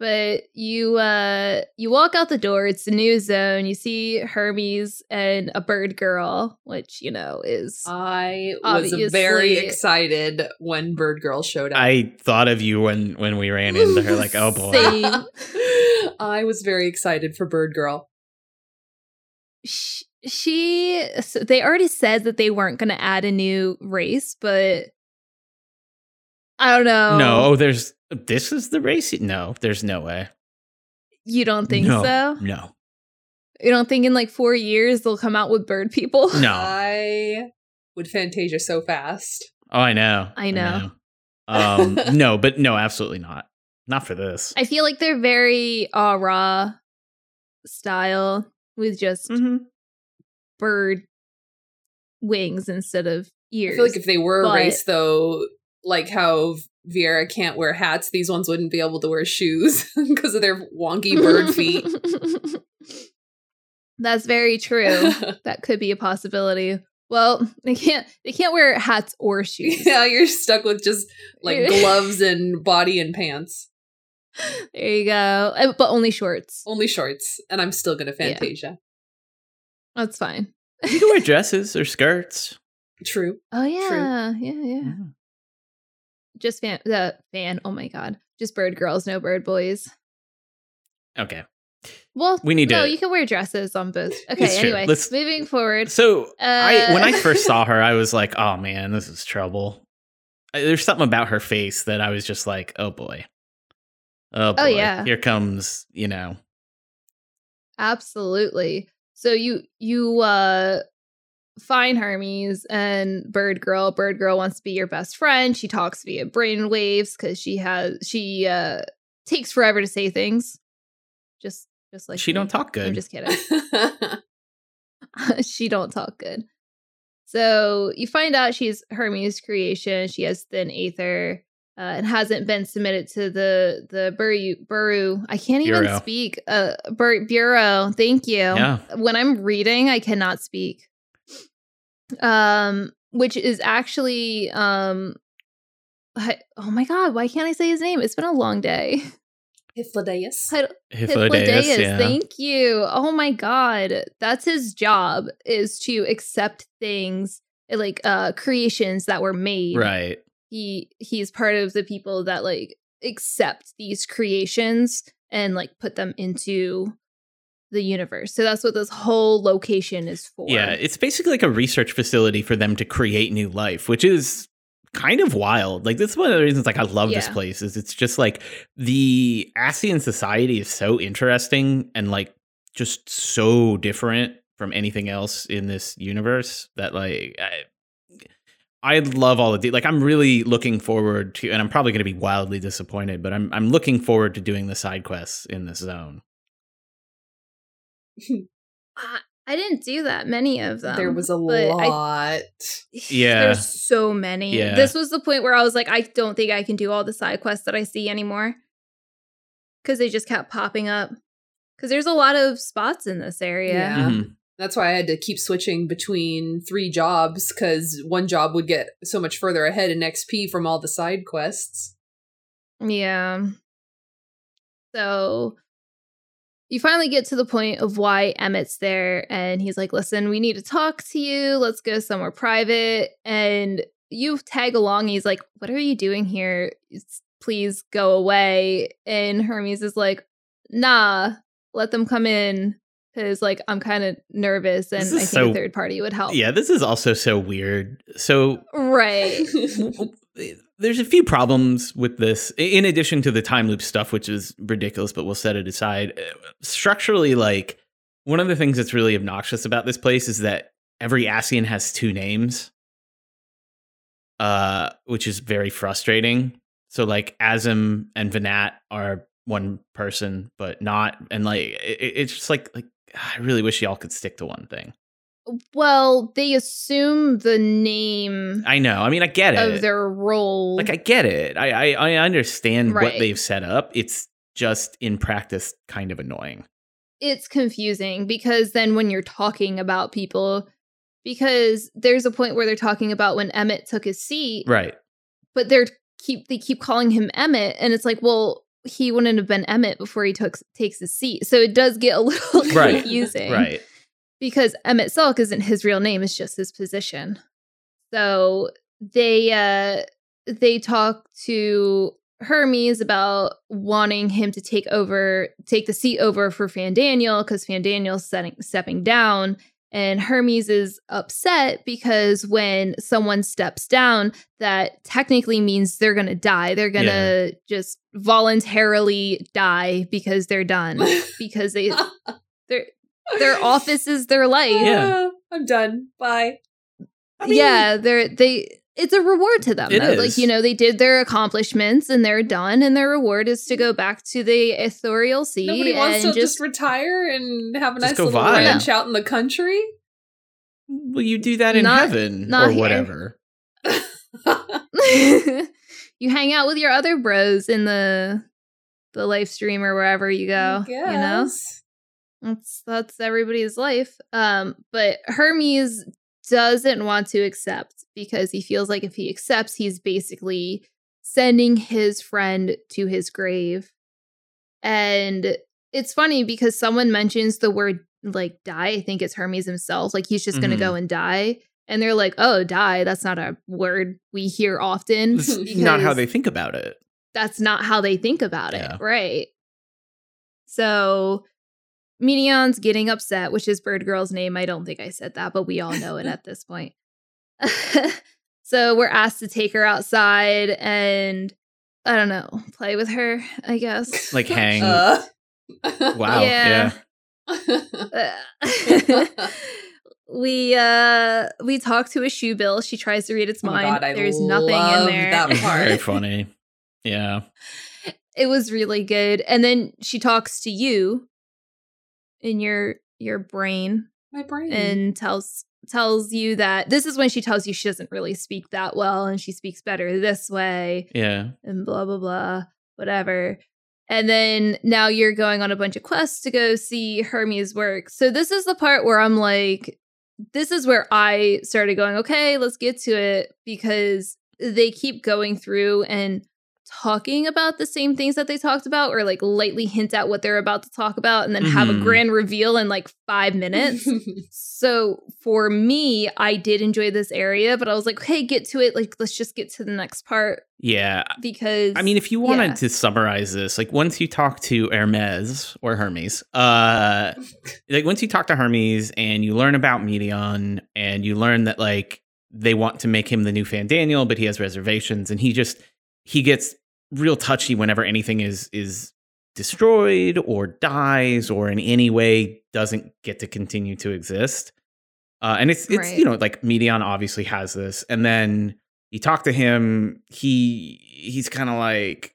but you uh you walk out the door it's a new zone you see hermes and a bird girl which you know is I was very excited when Bird Girl showed up. I thought of you when when we ran into her. Like, oh boy. [laughs] I was very excited for Bird Girl. she, she so they already said that they weren't going to add a new race but i don't know No, oh, there's this is the race. No, there's no way. you don't think no, so No, you don't think in like four years they'll come out with bird people no. I would Fantasia so fast. Oh, I know. I know. Um, [laughs] no, but no, absolutely not. Not for this. i feel like they're very uh raw style with just Mhm. bird wings instead of ears I feel like if they were a race, though, like how Viera can't wear hats, these ones wouldn't be able to wear shoes [laughs] because of their wonky bird feet. [laughs] That's very true. [laughs] that could be a possibility. Well, they can't they can't wear hats or shoes. yeah, you're stuck with just like gloves and body and pants. There you go. But only shorts. Only shorts, and I'm still gonna Yeah. Fantasia. That's fine. You can wear dresses or skirts. True. Oh yeah. Yeah, yeah. Mhm. Just fan the fan. Oh my god. Just bird girls, no bird boys. Okay. Well, We need no, to- you can wear dresses on both. Okay, anyway, Let's- moving forward. So I when I Uh, first saw [laughs] her, I was like, oh man, this is trouble. There's something about her face that I was just like, oh boy. Oh boy. yeah. Here comes, you know. Absolutely. So you you uh find Hermes and Bird Girl. Bird Girl wants to be your best friend. She talks via brainwaves because she has she uh takes forever to say things. Just just like she me. don't talk good. I'm just kidding. [laughs] [laughs] she don't talk good. So you find out she's Hermes' creation. She has thin aether uh, and hasn't been submitted to the the Buru Buru. I can't even Bureau. speak. Uh, Bur- Bureau. Thank you. Yeah. When I'm reading, I cannot speak. Um, which is actually um. I- oh my god! Why can't I say his name? It's been a long day. Hyphlodeus. I, Hythlodaeus, Hythlodaeus, yeah. Thank you. Oh my god. That's his job is to accept things like uh creations that were made. Right. He he's part of the people that like accept these creations and like put them into the universe. So that's what this whole location is for. Yeah, it's basically like a research facility for them to create new life, which is kind of wild. Like that's one of the reasons like I love this place is it's just like the Ascian society is so interesting and like just so different from anything else in this universe that like I, I love all of the like I'm really looking forward to and I'm probably going to be wildly disappointed, but I'm I'm looking forward to doing the side quests in this zone. [laughs] I, I didn't do that many of them. there was a but I- lot. [sighs] Yeah. There's so many. Yeah. This was the point where I was like, I don't think I can do all the side quests that I see anymore. Cause they just kept popping up. Cause there's a lot of spots in this area. Yeah. Mhm. That's why I had to keep switching between three jobs because one job would get so much further ahead in XP from all the side quests. Yeah. So you finally get to the point of why Emet's there, and he's like, Listen, we need to talk to you. Let's go somewhere private. And you tag along. He's like, What are you doing here? Please go away. And Hermes is like, Nah, let them come in. Cause like I'm kind of nervous and I think so- a third party would help. Yeah, this is also so weird. So Right. There's a few problems with this in addition to the time loop stuff which is ridiculous but we'll set it aside. Uh, structurally like one of the things that's really obnoxious about this place is that every Ascian has two names uh which is very frustrating. So like Azem and Venat are one person but not and like it, it's just like like i really wish y'all could stick to one thing Well, they assume the name I know. I mean, I get it. of their role. like I get it. I I, I understand what they've set up. It's just in practice kind of annoying. it's confusing because then when you're talking about people, because there's a point where they're talking about when Emet took his seat, Right. but they're keep they keep calling him Emet, and it's like, well, he wouldn't have been Emet before he took takes his seat, so it does get a little [laughs] Right. confusing, Right. Because Emet-Selch isn't his real name; it's just his position. So they uh they talk to Hermes about wanting him to take over, take the seat over for Fandaniel because Fandaniel's setting, stepping down. And Hermes is upset because when someone steps down, that technically means they're going to die. They're going to just voluntarily die because they're done [laughs] because they their their [laughs] office is their life. Yeah. I'm done. Bye. I mean, yeah, they're they it's a reward to them. It. Like, you know, they did their accomplishments and they're done, and their reward is to go back to the aetherial sea Nobody wants and to just, retire and have a nice little vibe. ranch out in the country. Well, you do that in Not- heaven not or here. whatever. [laughs] [laughs] you hang out with your other bros in the the lifestream or wherever you go. You know? That's that's everybody's life. Um, but Hermes doesn't want to accept because he feels like if he accepts, he's basically sending his friend to his grave. And it's funny because someone mentions the word like die. I think it's Hermes himself. Like he's just gonna Mhm. go and die. And they're like, oh, die. That's not a word we hear often. [laughs] Not how they think about it. that's not how they think about it. Right. So Meteion's getting upset, which is Bird Girl's name. I don't think I said that, but we all know it [laughs] at this point. [laughs] so we're asked to take her outside and I don't know, play with her, I guess. Like [laughs] hang. Uh. wow. yeah. Yeah. Uh, we uh we talk to a shoe bill. She tries to read its Oh mind. God, I There's nothing in there. that part. Very funny. Yeah. it was really good and then she talks to you in your your brain My brain. and tells tells you that this is when she tells you she doesn't really speak that well and she speaks better this way Yeah. and blah blah blah whatever and then now you're going on a bunch of quests to go see Hermes work so this is the part where I'm like this is where I started going okay let's get to it because they keep going through and talking about the same things that they talked about or like lightly hint at what they're about to talk about and then have a Mhm. grand reveal in like 5 minutes [laughs] so for me, I did enjoy this area, but I was like, hey, get to it. Like, let's just get to the next part Yeah. because I mean, if you wanted yeah. to summarize this, like once you talk to Hermes or Hermes, uh, [laughs] like once you talk to Hermes and you learn about Meteion and you learn that like they want to make him the new Fandaniel, but he has reservations and he just he gets real touchy whenever anything is is destroyed or dies or in any way doesn't get to continue to exist. Uh, and it's it's Right. you know like Meteion obviously has this, and then you talk to him, he he's kind of like,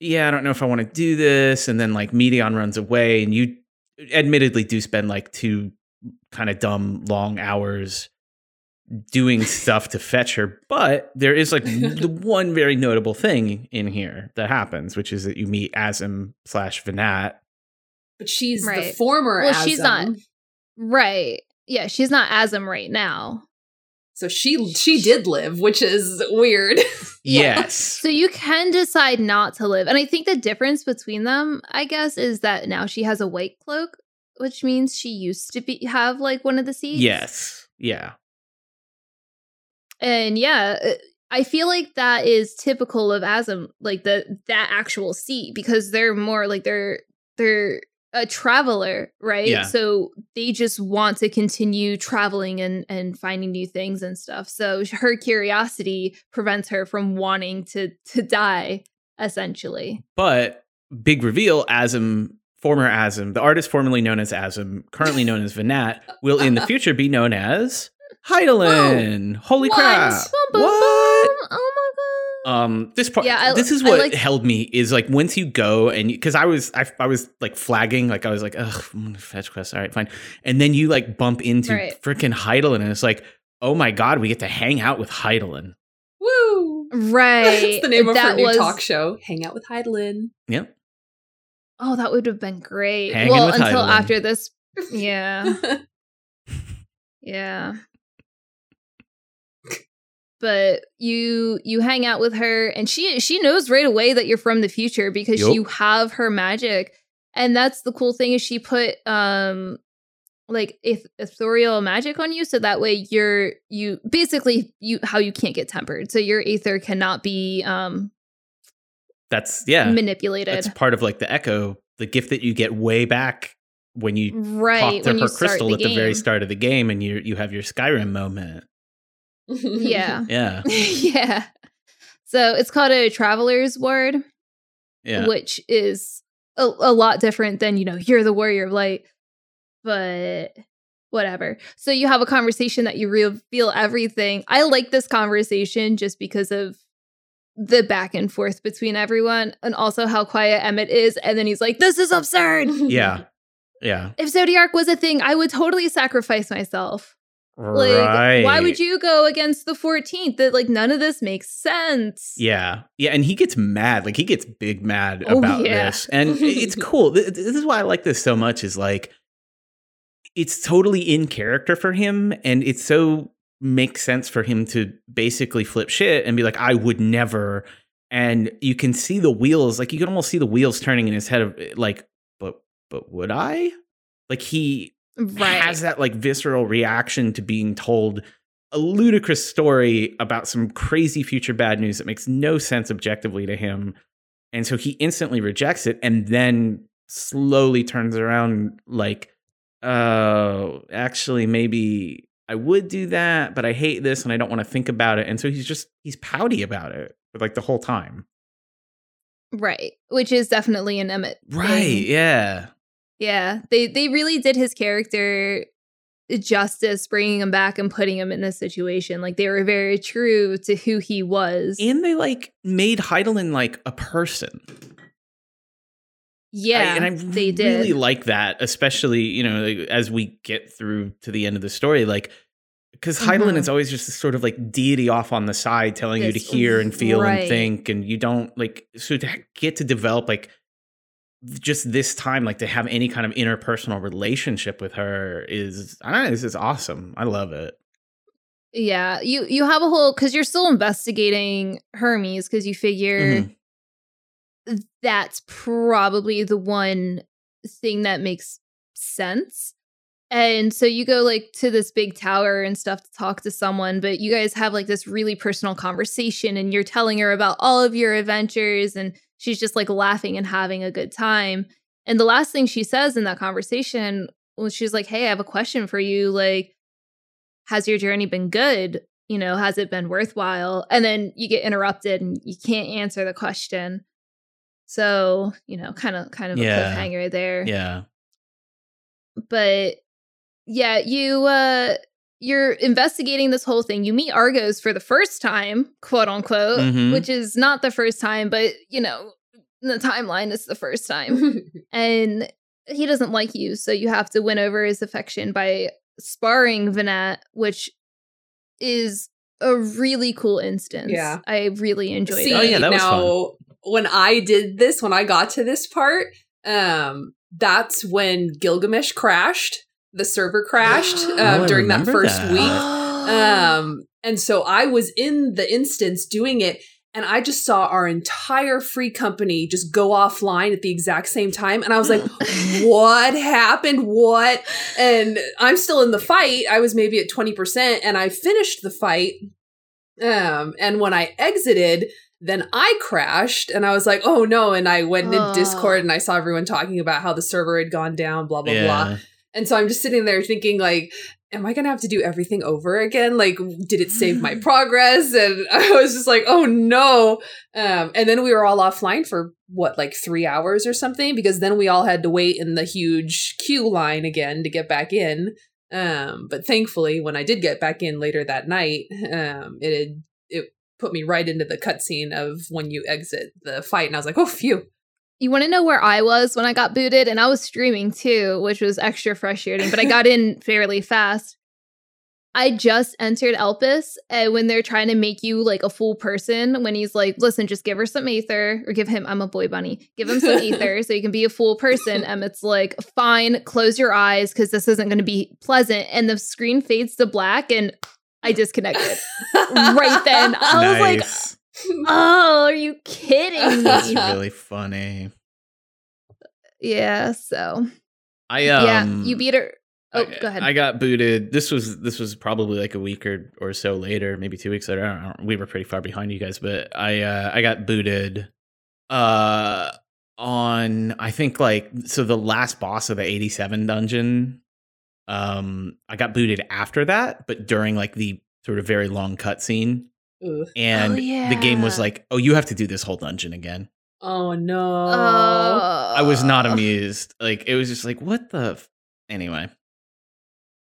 yeah, I don't know if I want to do this, and then like Meteion runs away, and you admittedly do spend like two kind of dumb long hours doing stuff to fetch her but there is like [laughs] the one very notable thing in here that happens which is that you meet Azem slash Venat but she's the former Well, she's not- right. Yeah, she's not Azem right now. So she she did live, which is weird. [laughs] yes So you can decide not to live. And I think the difference between them, I guess, is that now she has a white cloak, which means she used to be have like one of the seats. yes yeah And yeah, uh, I feel like that is typical of Azem, like the that actual seat, because they're more like they're they're a traveler, right? Yeah. So they just want to continue traveling and and finding new things and stuff. So her curiosity prevents her from wanting to to die, essentially. but big reveal Azem former Azem the artist formerly known as Azem currently known as Venat will in the [laughs] future be known as Hydaelyn holy What? crap Boom, boom, what boom. Oh um this part Yeah, I- this is what like- held me is like once you go and because i was I, I was like flagging like i was like ugh I'm gonna fetch quest all right fine and then you like bump into Right. freaking Hydaelyn and it's like oh my god we get to hang out with Hydaelyn Woo! Right. That's the name of that her new was, talk show. Hang out with Hydaelyn. yep Oh, that would have been great. Hanging well, until Hydaelyn. after this. Yeah. [laughs] Yeah. But you you hang out with her and she she knows right away that you're from the future because Yup. you have her magic. And that's the cool thing is she put um like eth- ethereal magic on you so that way you're you basically you how you can't get tempered. So your aether cannot be um that's yeah manipulated. that's part of like the echo the gift that you get way back when you right talk to when her you crystal the at the very start of the game and you you have your skyrim moment Yeah. [laughs] yeah yeah. So it's called a traveler's ward, yeah which is a, a lot different than, you know, you're the warrior of light. But whatever. So you have a conversation that you reveal everything. I like this conversation just because of the back and forth between everyone and also how quiet Emet is. And then he's like, This is absurd. yeah [laughs] yeah If Zodiark was a thing, I would totally sacrifice myself. Like, right why would you go against the 14th? That like none of this makes sense. Yeah. Yeah. And he gets mad. Like he gets big mad Oh, about yeah. this. And it's [laughs] cool. This is why I like this so much is like, it's totally in character for him. And it's so makes sense for him to basically flip shit and be like, I would never. And you can see the wheels, like you can almost see the wheels turning in his head of like, but, but would I? Like he Right. has that like visceral reaction to being told a ludicrous story about some crazy future bad news that makes no sense objectively to him. And so he instantly rejects it and then slowly turns around like, oh, actually, maybe I would do that, but I hate this and I don't want to think about it. And so he's just, he's pouty about it for like the whole time. Right. Which is definitely an Emet. thing. Yeah. Yeah. They they really did his character justice bringing him back and putting him in this situation. Like they were very true to who he was. And they like made Hydaelyn like a person. yeah. I- and I they really did. like that, especially you know like, as we get through to the end of the story, like because Hydaelyn Mhm. is always just this sort of like deity off on the side, telling you to hear and feel right. and think, and you don't like so to get to develop like just this time, like to have any kind of interpersonal relationship with her is I don't know, this is awesome. I love it. Yeah. You you have a whole cuz you're still investigating Hermes cuz you figure Mhm. that's probably the one thing that makes sense. And so you go like to this big tower and stuff to talk to someone, but you guys have like this really personal conversation and you're telling her about all of your adventures and she's just like laughing and having a good time. And the last thing she says in that conversation was she's like, "Hey, I have a question for you. Like has your journey been good? You know, has it been worthwhile?" And then you get interrupted and you can't answer the question. So, you know, kind of kind of Yeah. a cliffhanger there Yeah. but yeah, you uh you're investigating this whole thing. You meet Argos for the first time, quote unquote, Mhm. which is not the first time, but you know, in the timeline is the first time. [laughs] and he doesn't like you, so you have to win over his affection by sparring Venat, which is a really cool instance. Yeah. I really enjoyed See, Oh, it. yeah, that was now when I did this, when I got to this part, um, that's when Gilgamesh crashed. The server crashed [gasps] Oh, um, I during that first that. week. [gasps] Um, and so I was in the instance doing it, and I just saw our entire free company just go offline at the exact same time. And I was like, [gasps] what happened? What? And I'm still in the fight. I was maybe at 20%, and I finished the fight. Um, and when I exited, then I crashed and I was like, oh no. And I went into Oh. Discord and I saw everyone talking about how the server had gone down, blah, blah, blah. And so I'm just sitting there thinking, like, am I gonna have to do everything over again? Like, did it save my [laughs] progress? And [laughs] I was just like, oh no. Um, and then we were all offline for what, like three hours or something, because then we all had to wait in the huge queue line again to get back in. Um, but thankfully, when I did get back in later that night, um, it had it put me right into the cutscene of when you exit the fight, and I was like, oh, phew. You want to know where I was when I got booted? And I was streaming too, which was extra frustrating, but I got in [laughs] fairly fast. I just entered Elpis, and when they're trying to make you like a full person, when he's like, listen, just give her some ether, or give him, I'm a boy bunny, give him some ether so you can be a full person. Emet's like, fine, close your eyes because this isn't going to be pleasant. And the screen fades to black, and I disconnected right then. I was like, Nice. Oh, are you kidding That's really funny. yeah, so I um yeah, you beat her. Oh, I, go ahead. I got booted. This was this was probably like a week or, or so later, maybe two weeks later. I don't know. We were pretty far behind you guys, but I uh, I got booted uh on I think like so the last boss of the 87 dungeon. Um I got booted after that, but during like the sort of very long cutscene. Ugh. And oh, the game was like, Oh, you have to do this whole dungeon again. Oh no. Oh, I was not amused. Like it was just like, what the f-? anyway.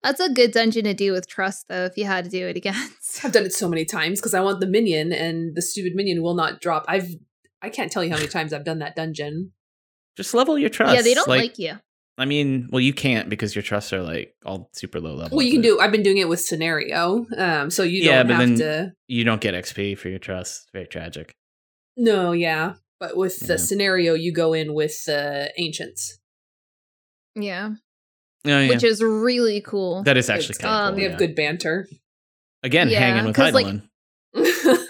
That's a good dungeon to do with trust, though. If you had to do it again, [laughs] I've done it so many times because I want the minion, and the stupid minion will not drop. I've I can't tell you how many times I've done that dungeon. Just level your trust. yeah, they don't like, you. I mean, well, you can't because your trusts are like all super low level. Well, you can do. I've been doing it with scenario, um, so you Yeah, don't but have then- to. You don't get XP for your trust. Very tragic. No, yeah, but with the scenario, you go in with the ancients. Yeah, Oh, yeah. which is really cool. that is actually kind of um, cool. we have yeah. good banter. Again, Yeah, hanging with 'cause, like-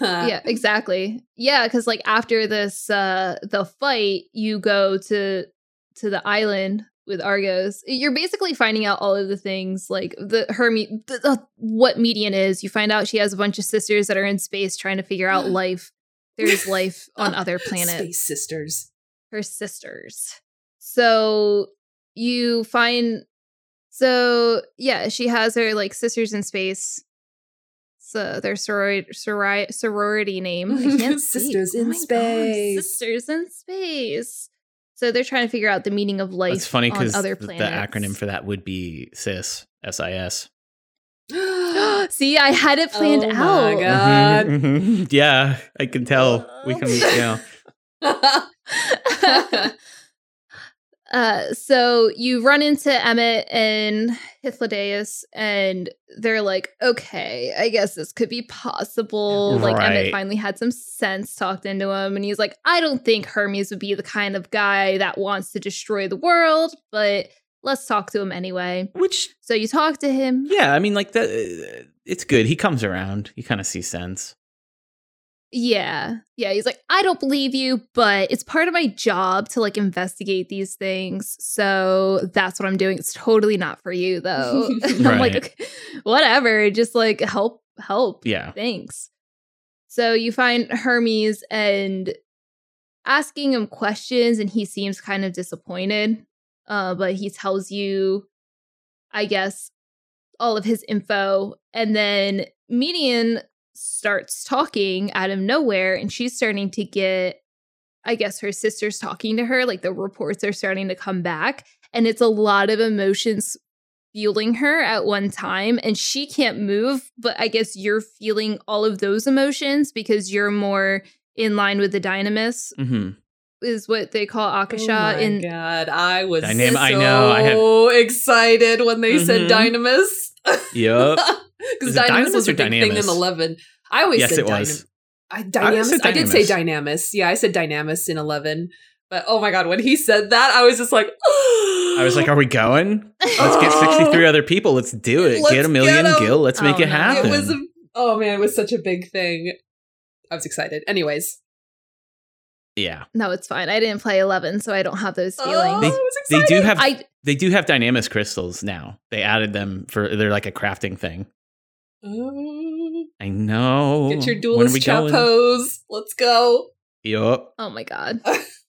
yeah, [laughs] exactly. Yeah, because like after this, uh the fight, you go to to the island with Argos. You're basically finding out all of the things like the her me- the, the, what Meteion is. You find out she has a bunch of sisters that are in space trying to figure out [gasps] life. There's life [laughs] on other planets. Space sisters. her sisters. So you find so yeah, she has her like sisters in space. So their sorority sorori- sorority name. I can't. [laughs] Sisters Oh in God, space. Sisters in space. So they're trying to figure out the meaning of life. It's funny because other the acronym for that would be SIS. S-I-S. [gasps] See, I had it planned Oh out. my God. Mhm, mhm. [laughs] yeah, I can tell. We can, [laughs] yeah. [laughs] uh, so you run into Emet and Hythlodaeus, and they're like, okay, I guess this could be possible. Like, Emet finally had some sense talked into him, and he's like, I don't think Hermes would be the kind of guy that wants to destroy the world, but let's talk to him anyway. Which, So you talk to him. yeah, I mean, like that. uh, It's good. He comes around. You kind of see sense. Yeah. Yeah. He's like, I don't believe you, but it's part of my job to like investigate these things. So that's what I'm doing. It's totally not for you, though. And [laughs] [laughs] I'm like, "Okay, [laughs] whatever. Just like help, help. Yeah. Thanks. So you find Hermes and asking him questions, and he seems kind of disappointed. Uh, but he tells you, I guess, all of his info. And then Meteion starts talking out of nowhere, and she's starting to get, I guess, her sister's talking to her. Like the reports are starting to come back, and it's a lot of emotions fueling her at one time and she can't move but i guess you're feeling all of those emotions because you're more in line with the dynamis hmm is what they call Oh akasha my in god, I was Dynam- so I know, I had- excited when they said Mhm. Dynamis. Yup. [laughs] Because Dynamis Dynamis was a or big thing in 11. I always Yes, said it was. Dynam- I, I Dynamis. always said I did say Dynamis. Dynamis. Yeah, I said Dynamis in 11. But oh my god, when he said that, I was just like, [gasps] I was like, are we going? Let's get Oh. 63 other people. Let's do it. Let's get a million get 'em. gil. Let's make Oh, it no. happen. it was, a, oh man, it was such a big thing. I was excited. Anyways, yeah. no it's fine i didn't play 11 so i don't have those Oh, feelings They- They do have i they do have dynamis crystals now. They added them for they're like a crafting thing. Oh, I know. get your When are duelist we going? chapos. Let's go. Yup. oh my god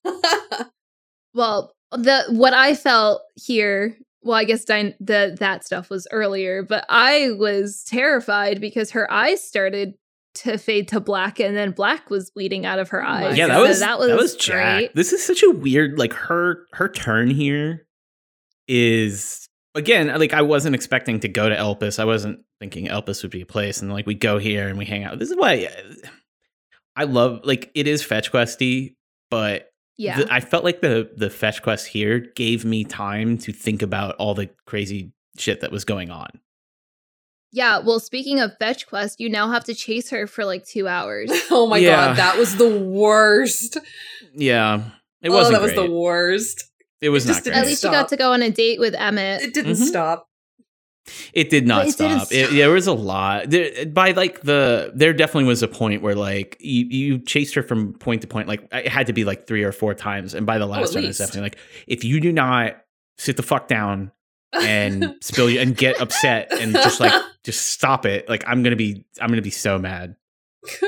[laughs] well the what i felt here well i guess dyn- the that stuff was earlier but i was terrified because her eyes started to fade to black and then black was bleeding out of her Oh eyes Yeah, that So was that was, that was Jack. great. This is such a weird like her her turn here is again like I wasn't expecting to go to Elpis. I wasn't thinking Elpis would be a place, and like we go here and we hang out. This is why I love like it is fetch questy, but Yeah. the- I felt like the the fetch quest here gave me time to think about all the crazy shit that was going on. yeah. Well, speaking of fetch quest, you now have to chase her for like two hours. [laughs] oh my Yeah. god, that was the worst. Yeah, it oh, wasn't. that was the worst. It was it not just great. At least you got to go on a date with Emet. It didn't Mhm. stop. It did not it didn't stop. It, there was a lot. There, by like the there definitely was a point where like you you chased her from point to point. Like it had to be like three or four times. And by the last at one, it's definitely like if you do not sit the fuck down and [laughs] spill you and get upset and just like [laughs] just stop it. Like I'm gonna be I'm gonna be so mad. [laughs]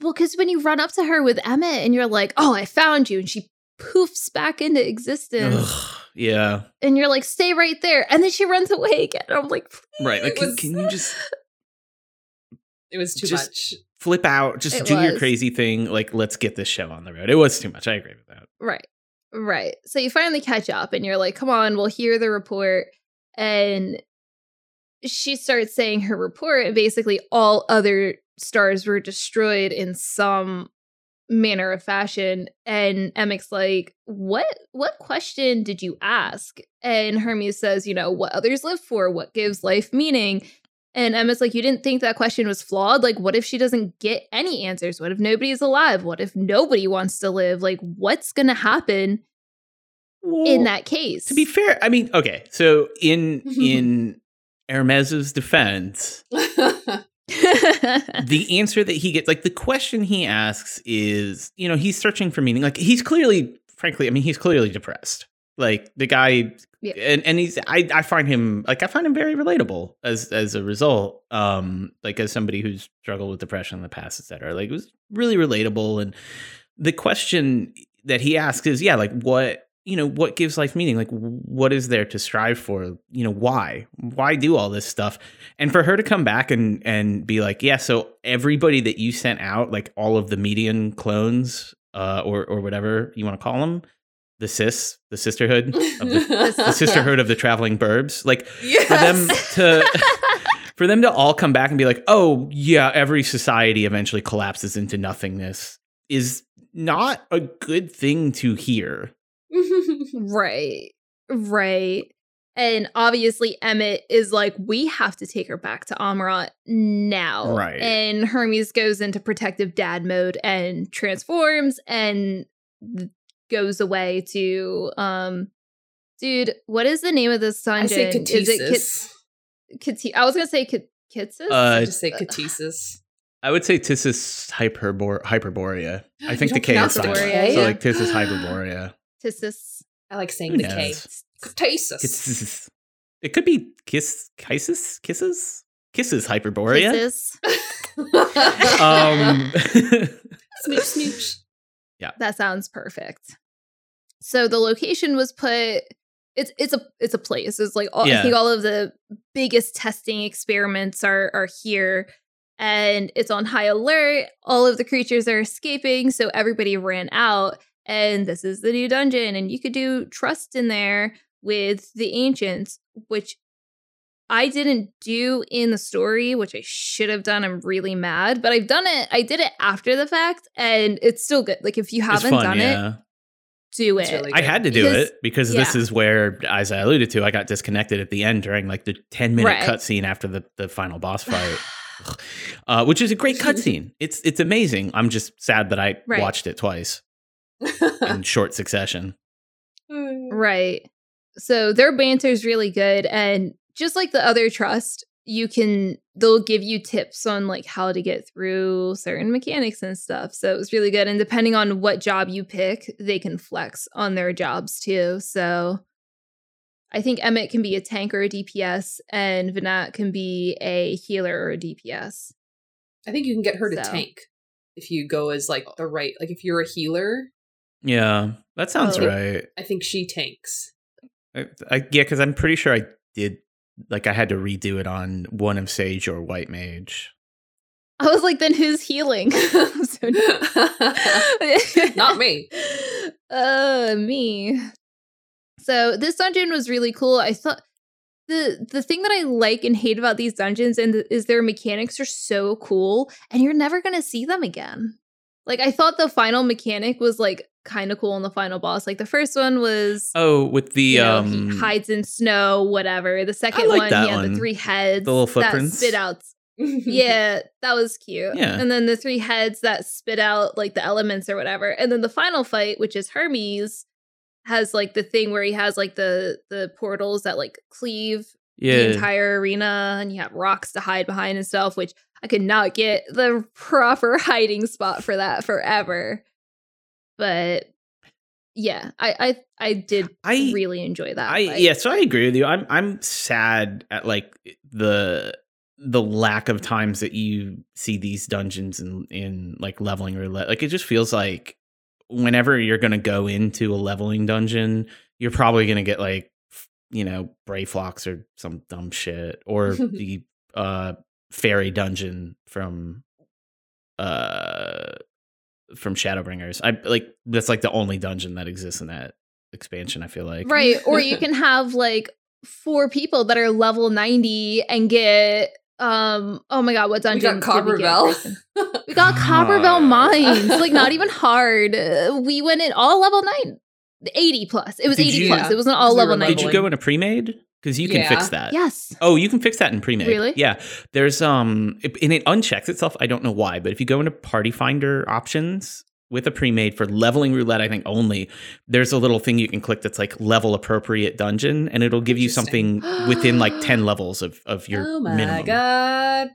Well, because when you run up to her with Emet and you're like, "Oh, I found you," and she poofs back into existence, Ugh, yeah, and you're like, "Stay right there," and then she runs away again. I'm like, right. Like can, was- can you just [laughs] it was too Just- much. flip out? Just It do your crazy thing. Like let's get this show on the road. It was too much. I agree with that. Right. Right. So you finally catch up and you're like, come on, we'll hear the report. And she starts saying her report, and basically all other stars were destroyed in some manner of fashion. And Emet's like, What what question did you ask? And Hermes says, you know, what others live for, what gives life meaning. And Emet's like, You didn't think that question was flawed? Like, what if she doesn't get any answers? What if nobody's alive? What if nobody wants to live? Like, what's going to happen in that case? To be fair, I mean, okay, so in mm-hmm. in Hermes's defense, [laughs] the answer that he gets, like the question he asks is, you know, he's searching for meaning. Like he's clearly, frankly, I mean, he's clearly depressed. Like the guy, Yeah. and and he's, I I find him like I find him very relatable as as a result. Um, like as somebody who's struggled with depression in the past, et cetera. Like it was really relatable, and the question that he asks is, yeah, like what you know what gives life meaning? Like what is there to strive for? You know why? Why do all this stuff? And for her to come back and and be like yeah so everybody that you sent out like all of the Meteion clones uh or or whatever you want to call them the sis the sisterhood of the, [laughs] the sisterhood of the traveling burbs like Yes. for them to [laughs] for them to all come back and be like oh yeah every society eventually collapses into nothingness is not a good thing to hear [laughs] right. Right. And obviously, Emet is like, we have to take her back to Amaurot now. Right. And Hermes goes into protective dad mode and transforms and goes away to, um, dude, what is the name of this I dungeon? say Is it Catesis. Kit- I was going to say Kit- Kitsis? Uh, I just say Catesis. I would say Tissus hyperbor- hyperborea. I think the K is silent. Hyperborea? So like Tissus [gasps] hyperborea. Tissus. I like saying Who the K. knows? Catesis. It's, it could be kiss kisses kisses kisses hyperborea. Kisses. [laughs] Um [laughs] smooch, smooch. That sounds perfect. So the location was put it's it's a it's a place. It's like all, I think all of the biggest testing experiments are are here and it's on high alert. All of the creatures are escaping, so everybody ran out and this is the new dungeon and you could do trust in there with the ancients which I didn't do in the story, which I should have done. I'm really mad, but I've done it. I did it after the fact, and it's still good. Like if you haven't fun, done it, do it. really I had to do Because- it because this is where, as I alluded to, I got disconnected at the end during like the 10 minute Right. cutscene after the, the final boss [sighs] fight. uh, which is a great cutscene. It's it's amazing. I'm just sad that I Right. watched it twice in short succession. Hmm. right. So their banter is really good, and just like the other trust, you can they'll give you tips on like how to get through certain mechanics and stuff. So it was really good, and depending on what job you pick, they can flex on their jobs too. So. I think Emet can be a tank or a DPS, and Venat can be a healer or a DPS. I think you can get her to So. tank if you go as like oh. the right. Like if you're a healer, Yeah, that sounds right. I think she tanks. I, I yeah, because I'm pretty sure I did. Like I had to redo it on one of Sage or White Mage. I was like, then who's healing? [laughs] So [laughs] Not me. [laughs] Uh, me. So this dungeon was really cool. I thought the the thing that I like and hate about these dungeons and is their mechanics are so cool and you're never going to see them again. Like I thought the final mechanic was like kind of cool in the final boss. Like the first one was Oh, with the you know, um hides in snow, whatever. The second like one, had one. the three heads, The little that footprints. spit out. [laughs] Yeah, that was cute. Yeah. and then the three heads that spit out like the elements or whatever. And then the final fight, which is Hermes, has like the thing where he has like the the portals that like cleave the entire arena, and you have rocks to hide behind and stuff. Which I could not get the proper [laughs] hiding spot for that forever. But yeah, I I I did I really enjoy that. I fight. yeah, so I agree with you. I'm I'm sad at like the the lack of times that you see these dungeons in in like leveling roulette. Like it just feels like whenever you're going to go into a leveling dungeon, you're probably going to get like you know, Brayflox or some dumb shit or [laughs] the uh fairy dungeon from uh from Shadowbringers. I like that's like the only dungeon that exists in that expansion, I feel like. Right. [laughs] Or you can have like four people that are level 90 and get um oh my god, what we dungeon? got did we get? Copperbell. We got [laughs] Copperbell God. Mines. Like not [laughs] even hard. Uh, We went in all level 9. 80 plus. It was Did 80 you- plus. It wasn't all Because we level were 90. Did you go in a pre-made? Because you can Yeah. fix that. Yes. Oh, you can fix that in pre-made. Really? Yeah. There's um it- and it unchecks itself. I don't know why, but if you go into party finder options with a pre-made for leveling roulette, I think only, there's a little thing you can click that's like level appropriate dungeon, and it'll give you something within like 10 levels of, of your oh my minimum. god.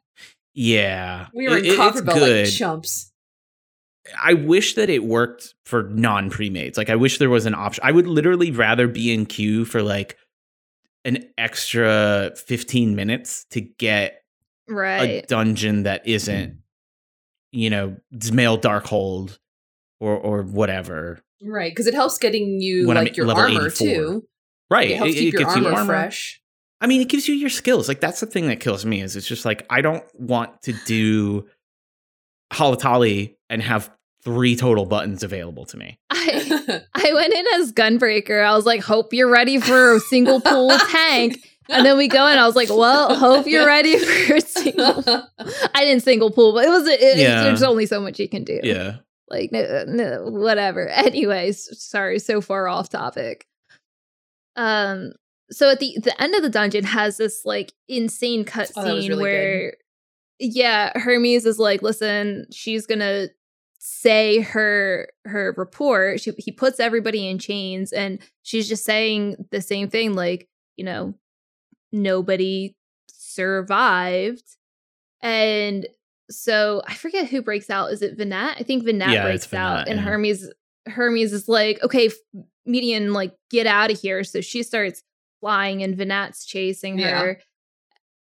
Yeah. We were It- in it- Copperbell good. like chumps. I wish that it worked for non pre-mades. Like I wish there was an option. I would literally rather be in queue for like an extra 15 minutes to get a dungeon that isn't, you know, Dzemael Darkhold or or whatever. Right, because it helps getting you When I'm like your level armor 84. too. Right. It helps keep your gets you armor, armor. fresh. I mean, it gives you your skills. Like that's the thing that kills me is it's just like I don't want to do Halatali and have three total buttons available to me. [laughs] I I went in as Gunbreaker. I was like, hope you're ready for a single pool [laughs] tank. And then we go in. I was like, well, hope you're ready for a single. [laughs] I didn't single pool, but it was it, Yeah. there's only so much you can do. Yeah. Like no, no, whatever. [laughs] Anyways, sorry, so far off topic. Um, so at the the end of the dungeon has this like insane cutscene Oh, really where, yeah, Hermes is like, listen, she's gonna say her her report. She, he puts everybody in chains, and she's just saying the same thing, like you know, nobody survived, and so I forget who breaks out. Is it Venat? I think Venat Yeah, it's breaks out, and yeah. Hermes Hermes is like, okay, f- Meteion, like get out of here. So she starts flying, and Venat's chasing Yeah. her.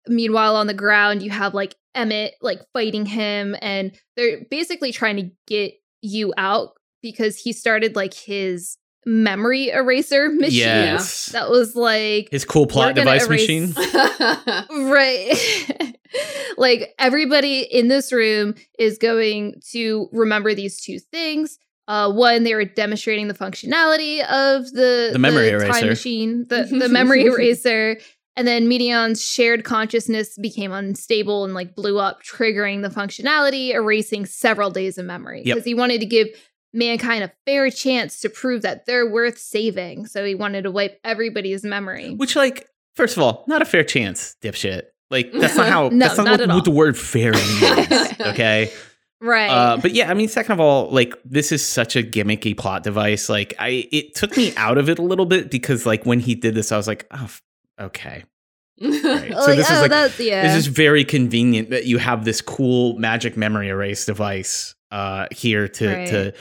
Meanwhile, on the ground, you have like Emet like fighting him, and they're basically trying to get you out because he started like his memory eraser [laughs] machine. Yes. That was like His cool plot device erase- machine. [laughs] Right. [laughs] like everybody in this room is going to remember these two things. Uh, one, they were demonstrating the functionality of the, The memory time eraser. machine, the, the memory eraser. And then Meteion's shared consciousness became unstable and like blew up, triggering the functionality, erasing several days of memory. Yep. Because he wanted to give mankind a fair chance to prove that they're worth saving. So he wanted to wipe everybody's memory. Which, like, first of all, not a fair chance, dipshit. Like, that's not [laughs] how. No, that's not, not what, at what the word fair [laughs] means. okay. Right. Uh, but yeah, I mean, second of all, like, this is such a gimmicky plot device. Like, I it took me out of it a little bit because, like, when he did this, I was like, oh, okay. [laughs] Right. So Like, this is oh, like that's yeah. this is very convenient that you have this cool magic memory erase device uh, here to Right. to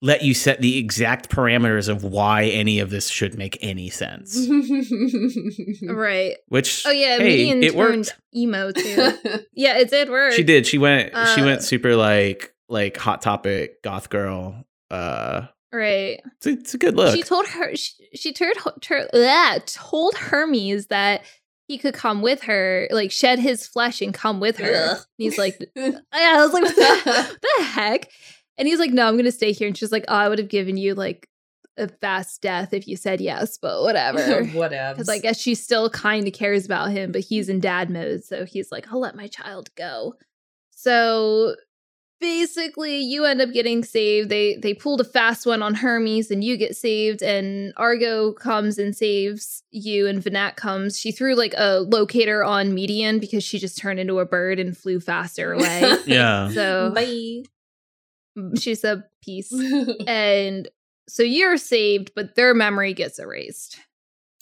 let you set the exact parameters of why any of this should make any sense. [laughs] right. Which Oh yeah, hey, it turned worked. emo [laughs] too. yeah, it did work. She did. She went. she Uh, went super like like hot topic goth girl. Uh, Right. it's a, it's a good look. She told her she, she told her, ugh, told Hermes that he could come with her, like shed his flesh and come with her. Ugh. And he's like, [laughs] I was like, what the, [laughs] the heck? And he's like, no, I'm gonna stay here. And she's like, oh, I would have given you like a fast death if you said yes, but whatever. [laughs] Whatever. Because I guess she still kind of cares about him, but he's in dad mode. So he's like, I'll let my child go. So basically you end up getting saved. They they pulled a fast one on Hermes and you get saved and Argo comes and saves you and Venat comes. She threw like a locator on Meteion because she just turned into a bird and flew faster away. [laughs] Yeah. [laughs] so Bye. she said peace. [laughs] and so you're saved, but their memory gets erased.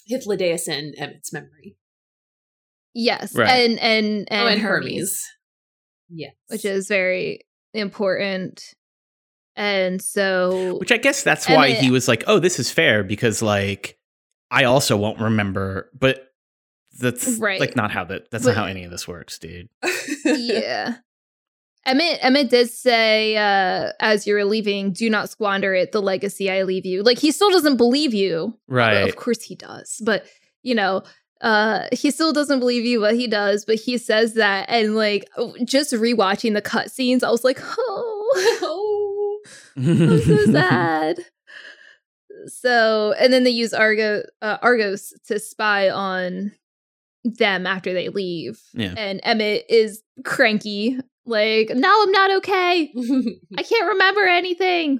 Hythlodaeus and Emet's memory. Yes. Right. And and oh, and, oh, and Hermes, Hermes. Yes. which is very important. And so Which I guess that's why it- he was like, "Oh, this is fair," because like I also won't remember, but that's Right. like not how that. That's But- not how any of this works, dude. yeah. Emet Emet did say uh as you're leaving, do not squander it, the legacy I leave you. Like he still doesn't believe you. Right. Of course he does. But you know, uh he still doesn't believe you, but he does. But he says that and like just rewatching the cutscenes, I was like, oh oh. I'm so [laughs] sad. So, and then they use Argo uh, Argos to spy on them after they leave. Yeah. And Emet is cranky, like, "No, I'm not okay. I [laughs] can't remember anything."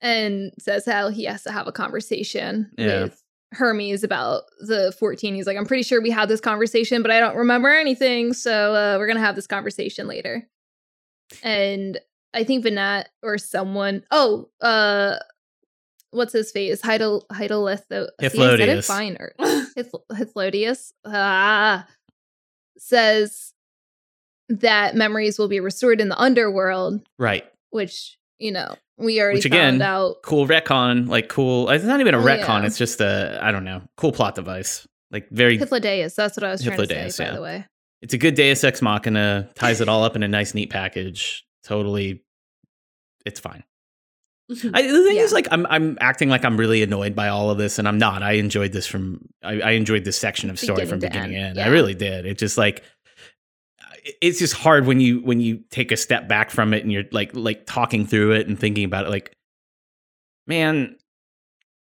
And says how he has to have a conversation Yeah. with Hermes about the 14. He's like, "I'm pretty sure we had this conversation, but I don't remember anything. So, uh, we're going to have this conversation later." And I think Venat or someone. Oh, uh, what's his face? Heidel Heidelith. See, I said it Hythlodaeus. fine. Or ah, says that memories will be restored in the underworld, right. which you know we already Which, again, found out. Cool retcon, like cool. It's not even a Oh, retcon. yeah. It's just a I don't know, cool plot device. Like very, Hythlodaeus. That's what I was trying to say. By the way, it's a good Deus Ex Machina. Ties it all up in a nice, neat package. Totally, it's fine. [laughs] I, the thing Yeah. is, like, I'm I'm acting like I'm really annoyed by all of this, and I'm not. I enjoyed this from I, I enjoyed this section of story Beginning from to beginning end, in. I really did. It just like it's just hard when you when you take a step back from it and you're like like talking through it and thinking about it. Like, man,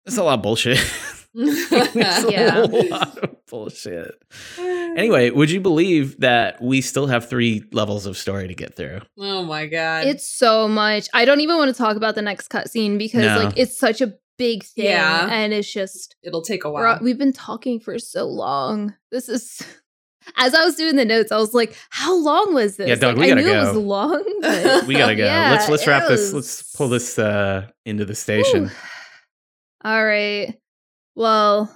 there's a lot of bullshit. [laughs] There's Yeah. a lot of bullshit. Anyway, would you believe that we still have three levels of story to get through? Oh my god. it's so much. I don't even want to talk about the next cutscene because No. like it's such a big thing, Yeah. and it's just It'll take a while. we've been talking for so long. This is. As I was doing the notes, I was like, "How long was this?" Yeah, Doug, Like, we I gotta knew it was long. [laughs] But We gotta go. Yeah, let's let's wrap it this. Let's pull this uh into the station. Whew. All right. Well,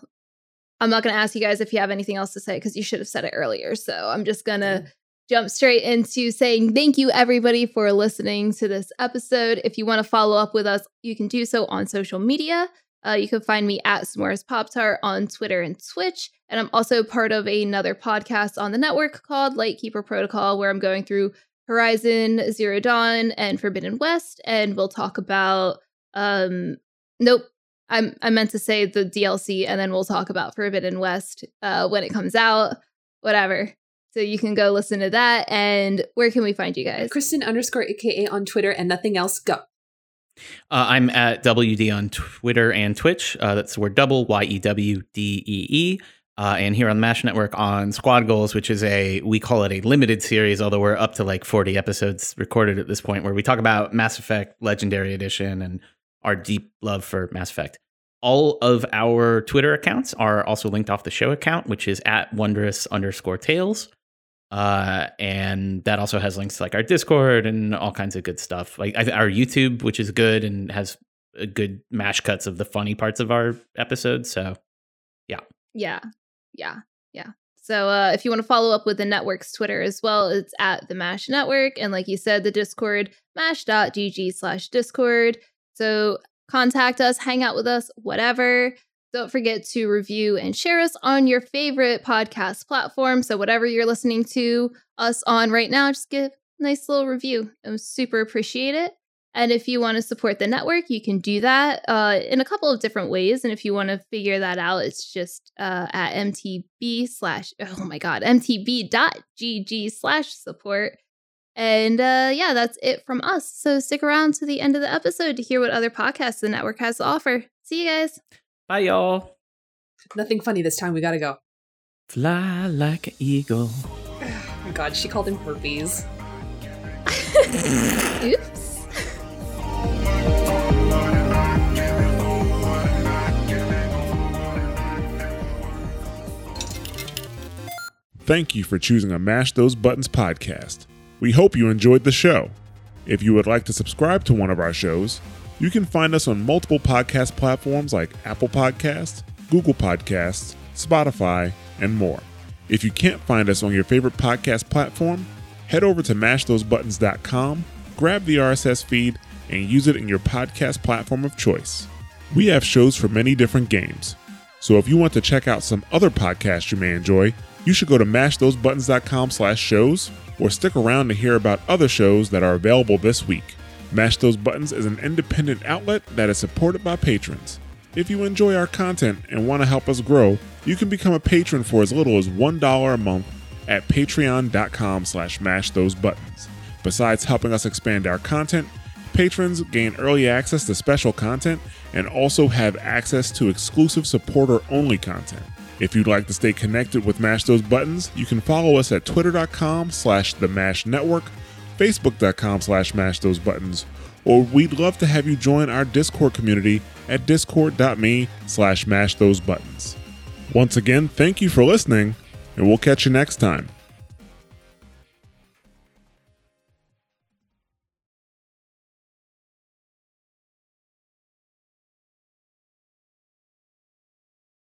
I'm not going to ask you guys if you have anything else to say because you should have said it earlier. So I'm just going to jump straight into saying thank you, everybody, for listening to this episode. If you want to follow up with us, you can do so on social media. Uh, you can find me at S'mores Pop Tart on Twitter and Twitch. And I'm also part of another podcast on the network called Lightkeeper Protocol, where I'm going through Horizon Zero Dawn and Forbidden West. And we'll talk about, um, nope, I'm, I meant to say the DLC, and then we'll talk about Forbidden West uh, when it comes out. Whatever. So you can go listen to that. And where can we find you guys? Kristen underscore AKA on Twitter and nothing else. Go. Uh, I'm at WD on Twitter and Twitch. Uh, that's the word double Y E W D E E. Uh, and here on the Mash Network on Squad Goals, which is a we call it a limited series, although we're up to like 40 episodes recorded at this point, where we talk about Mass Effect Legendary Edition and our deep love for Mass Effect. All of our Twitter accounts are also linked off the show account, which is at wondrous underscore tales. Uh, and that also has links to like our Discord and all kinds of good stuff. Like our YouTube, which is good and has a good mash cuts of the funny parts of our episodes. So yeah, Yeah. Yeah. Yeah. So uh, if you want to follow up with the network's Twitter as well, it's at the MASH Network. And like you said, the Discord, mash.gg slash Discord. So contact us, hang out with us, whatever. Don't forget to review and share us on your favorite podcast platform. So whatever you're listening to us on right now, just give a nice little review. I super appreciate it. And if you want to support the network, you can do that uh, in a couple of different ways. And if you want to figure that out, it's just uh, at mtb slash, oh my God, mtb.gg slash support. And uh, yeah, that's it from us. So stick around to the end of the episode to hear what other podcasts the network has to offer. See you guys. Bye, y'all. Nothing funny this time. We gotta go. Fly like an eagle. Oh [sighs] god, she called him herpes. [laughs] Oops. Thank you for choosing a Mash Those Buttons podcast. We hope you enjoyed the show. If you would like to subscribe to one of our shows, you can find us on multiple podcast platforms like Apple Podcasts, Google Podcasts, Spotify, and more. If you can't find us on your favorite podcast platform, head over to mashthosebuttons.com, grab the RSS feed, and use it in your podcast platform of choice. We have shows for many different games. So if you want to check out some other podcasts you may enjoy, you should go to mashthosebuttons.com slash shows or stick around to hear about other shows that are available this week. Mash Those Buttons is an independent outlet that is supported by patrons. If you enjoy our content and want to help us grow, you can become a patron for as little as $1 a month at patreon.com slash mash those buttons. Besides helping us expand our content, patrons gain early access to special content and also have access to exclusive supporter only content. If you'd like to stay connected with Mash Those Buttons, you can follow us at twitter.com slash the Mash Network, facebook.com slash mash those buttons, or we'd love to have you join our Discord community at discord.me slash mash those buttons. Once again, thank you for listening, and we'll catch you next time.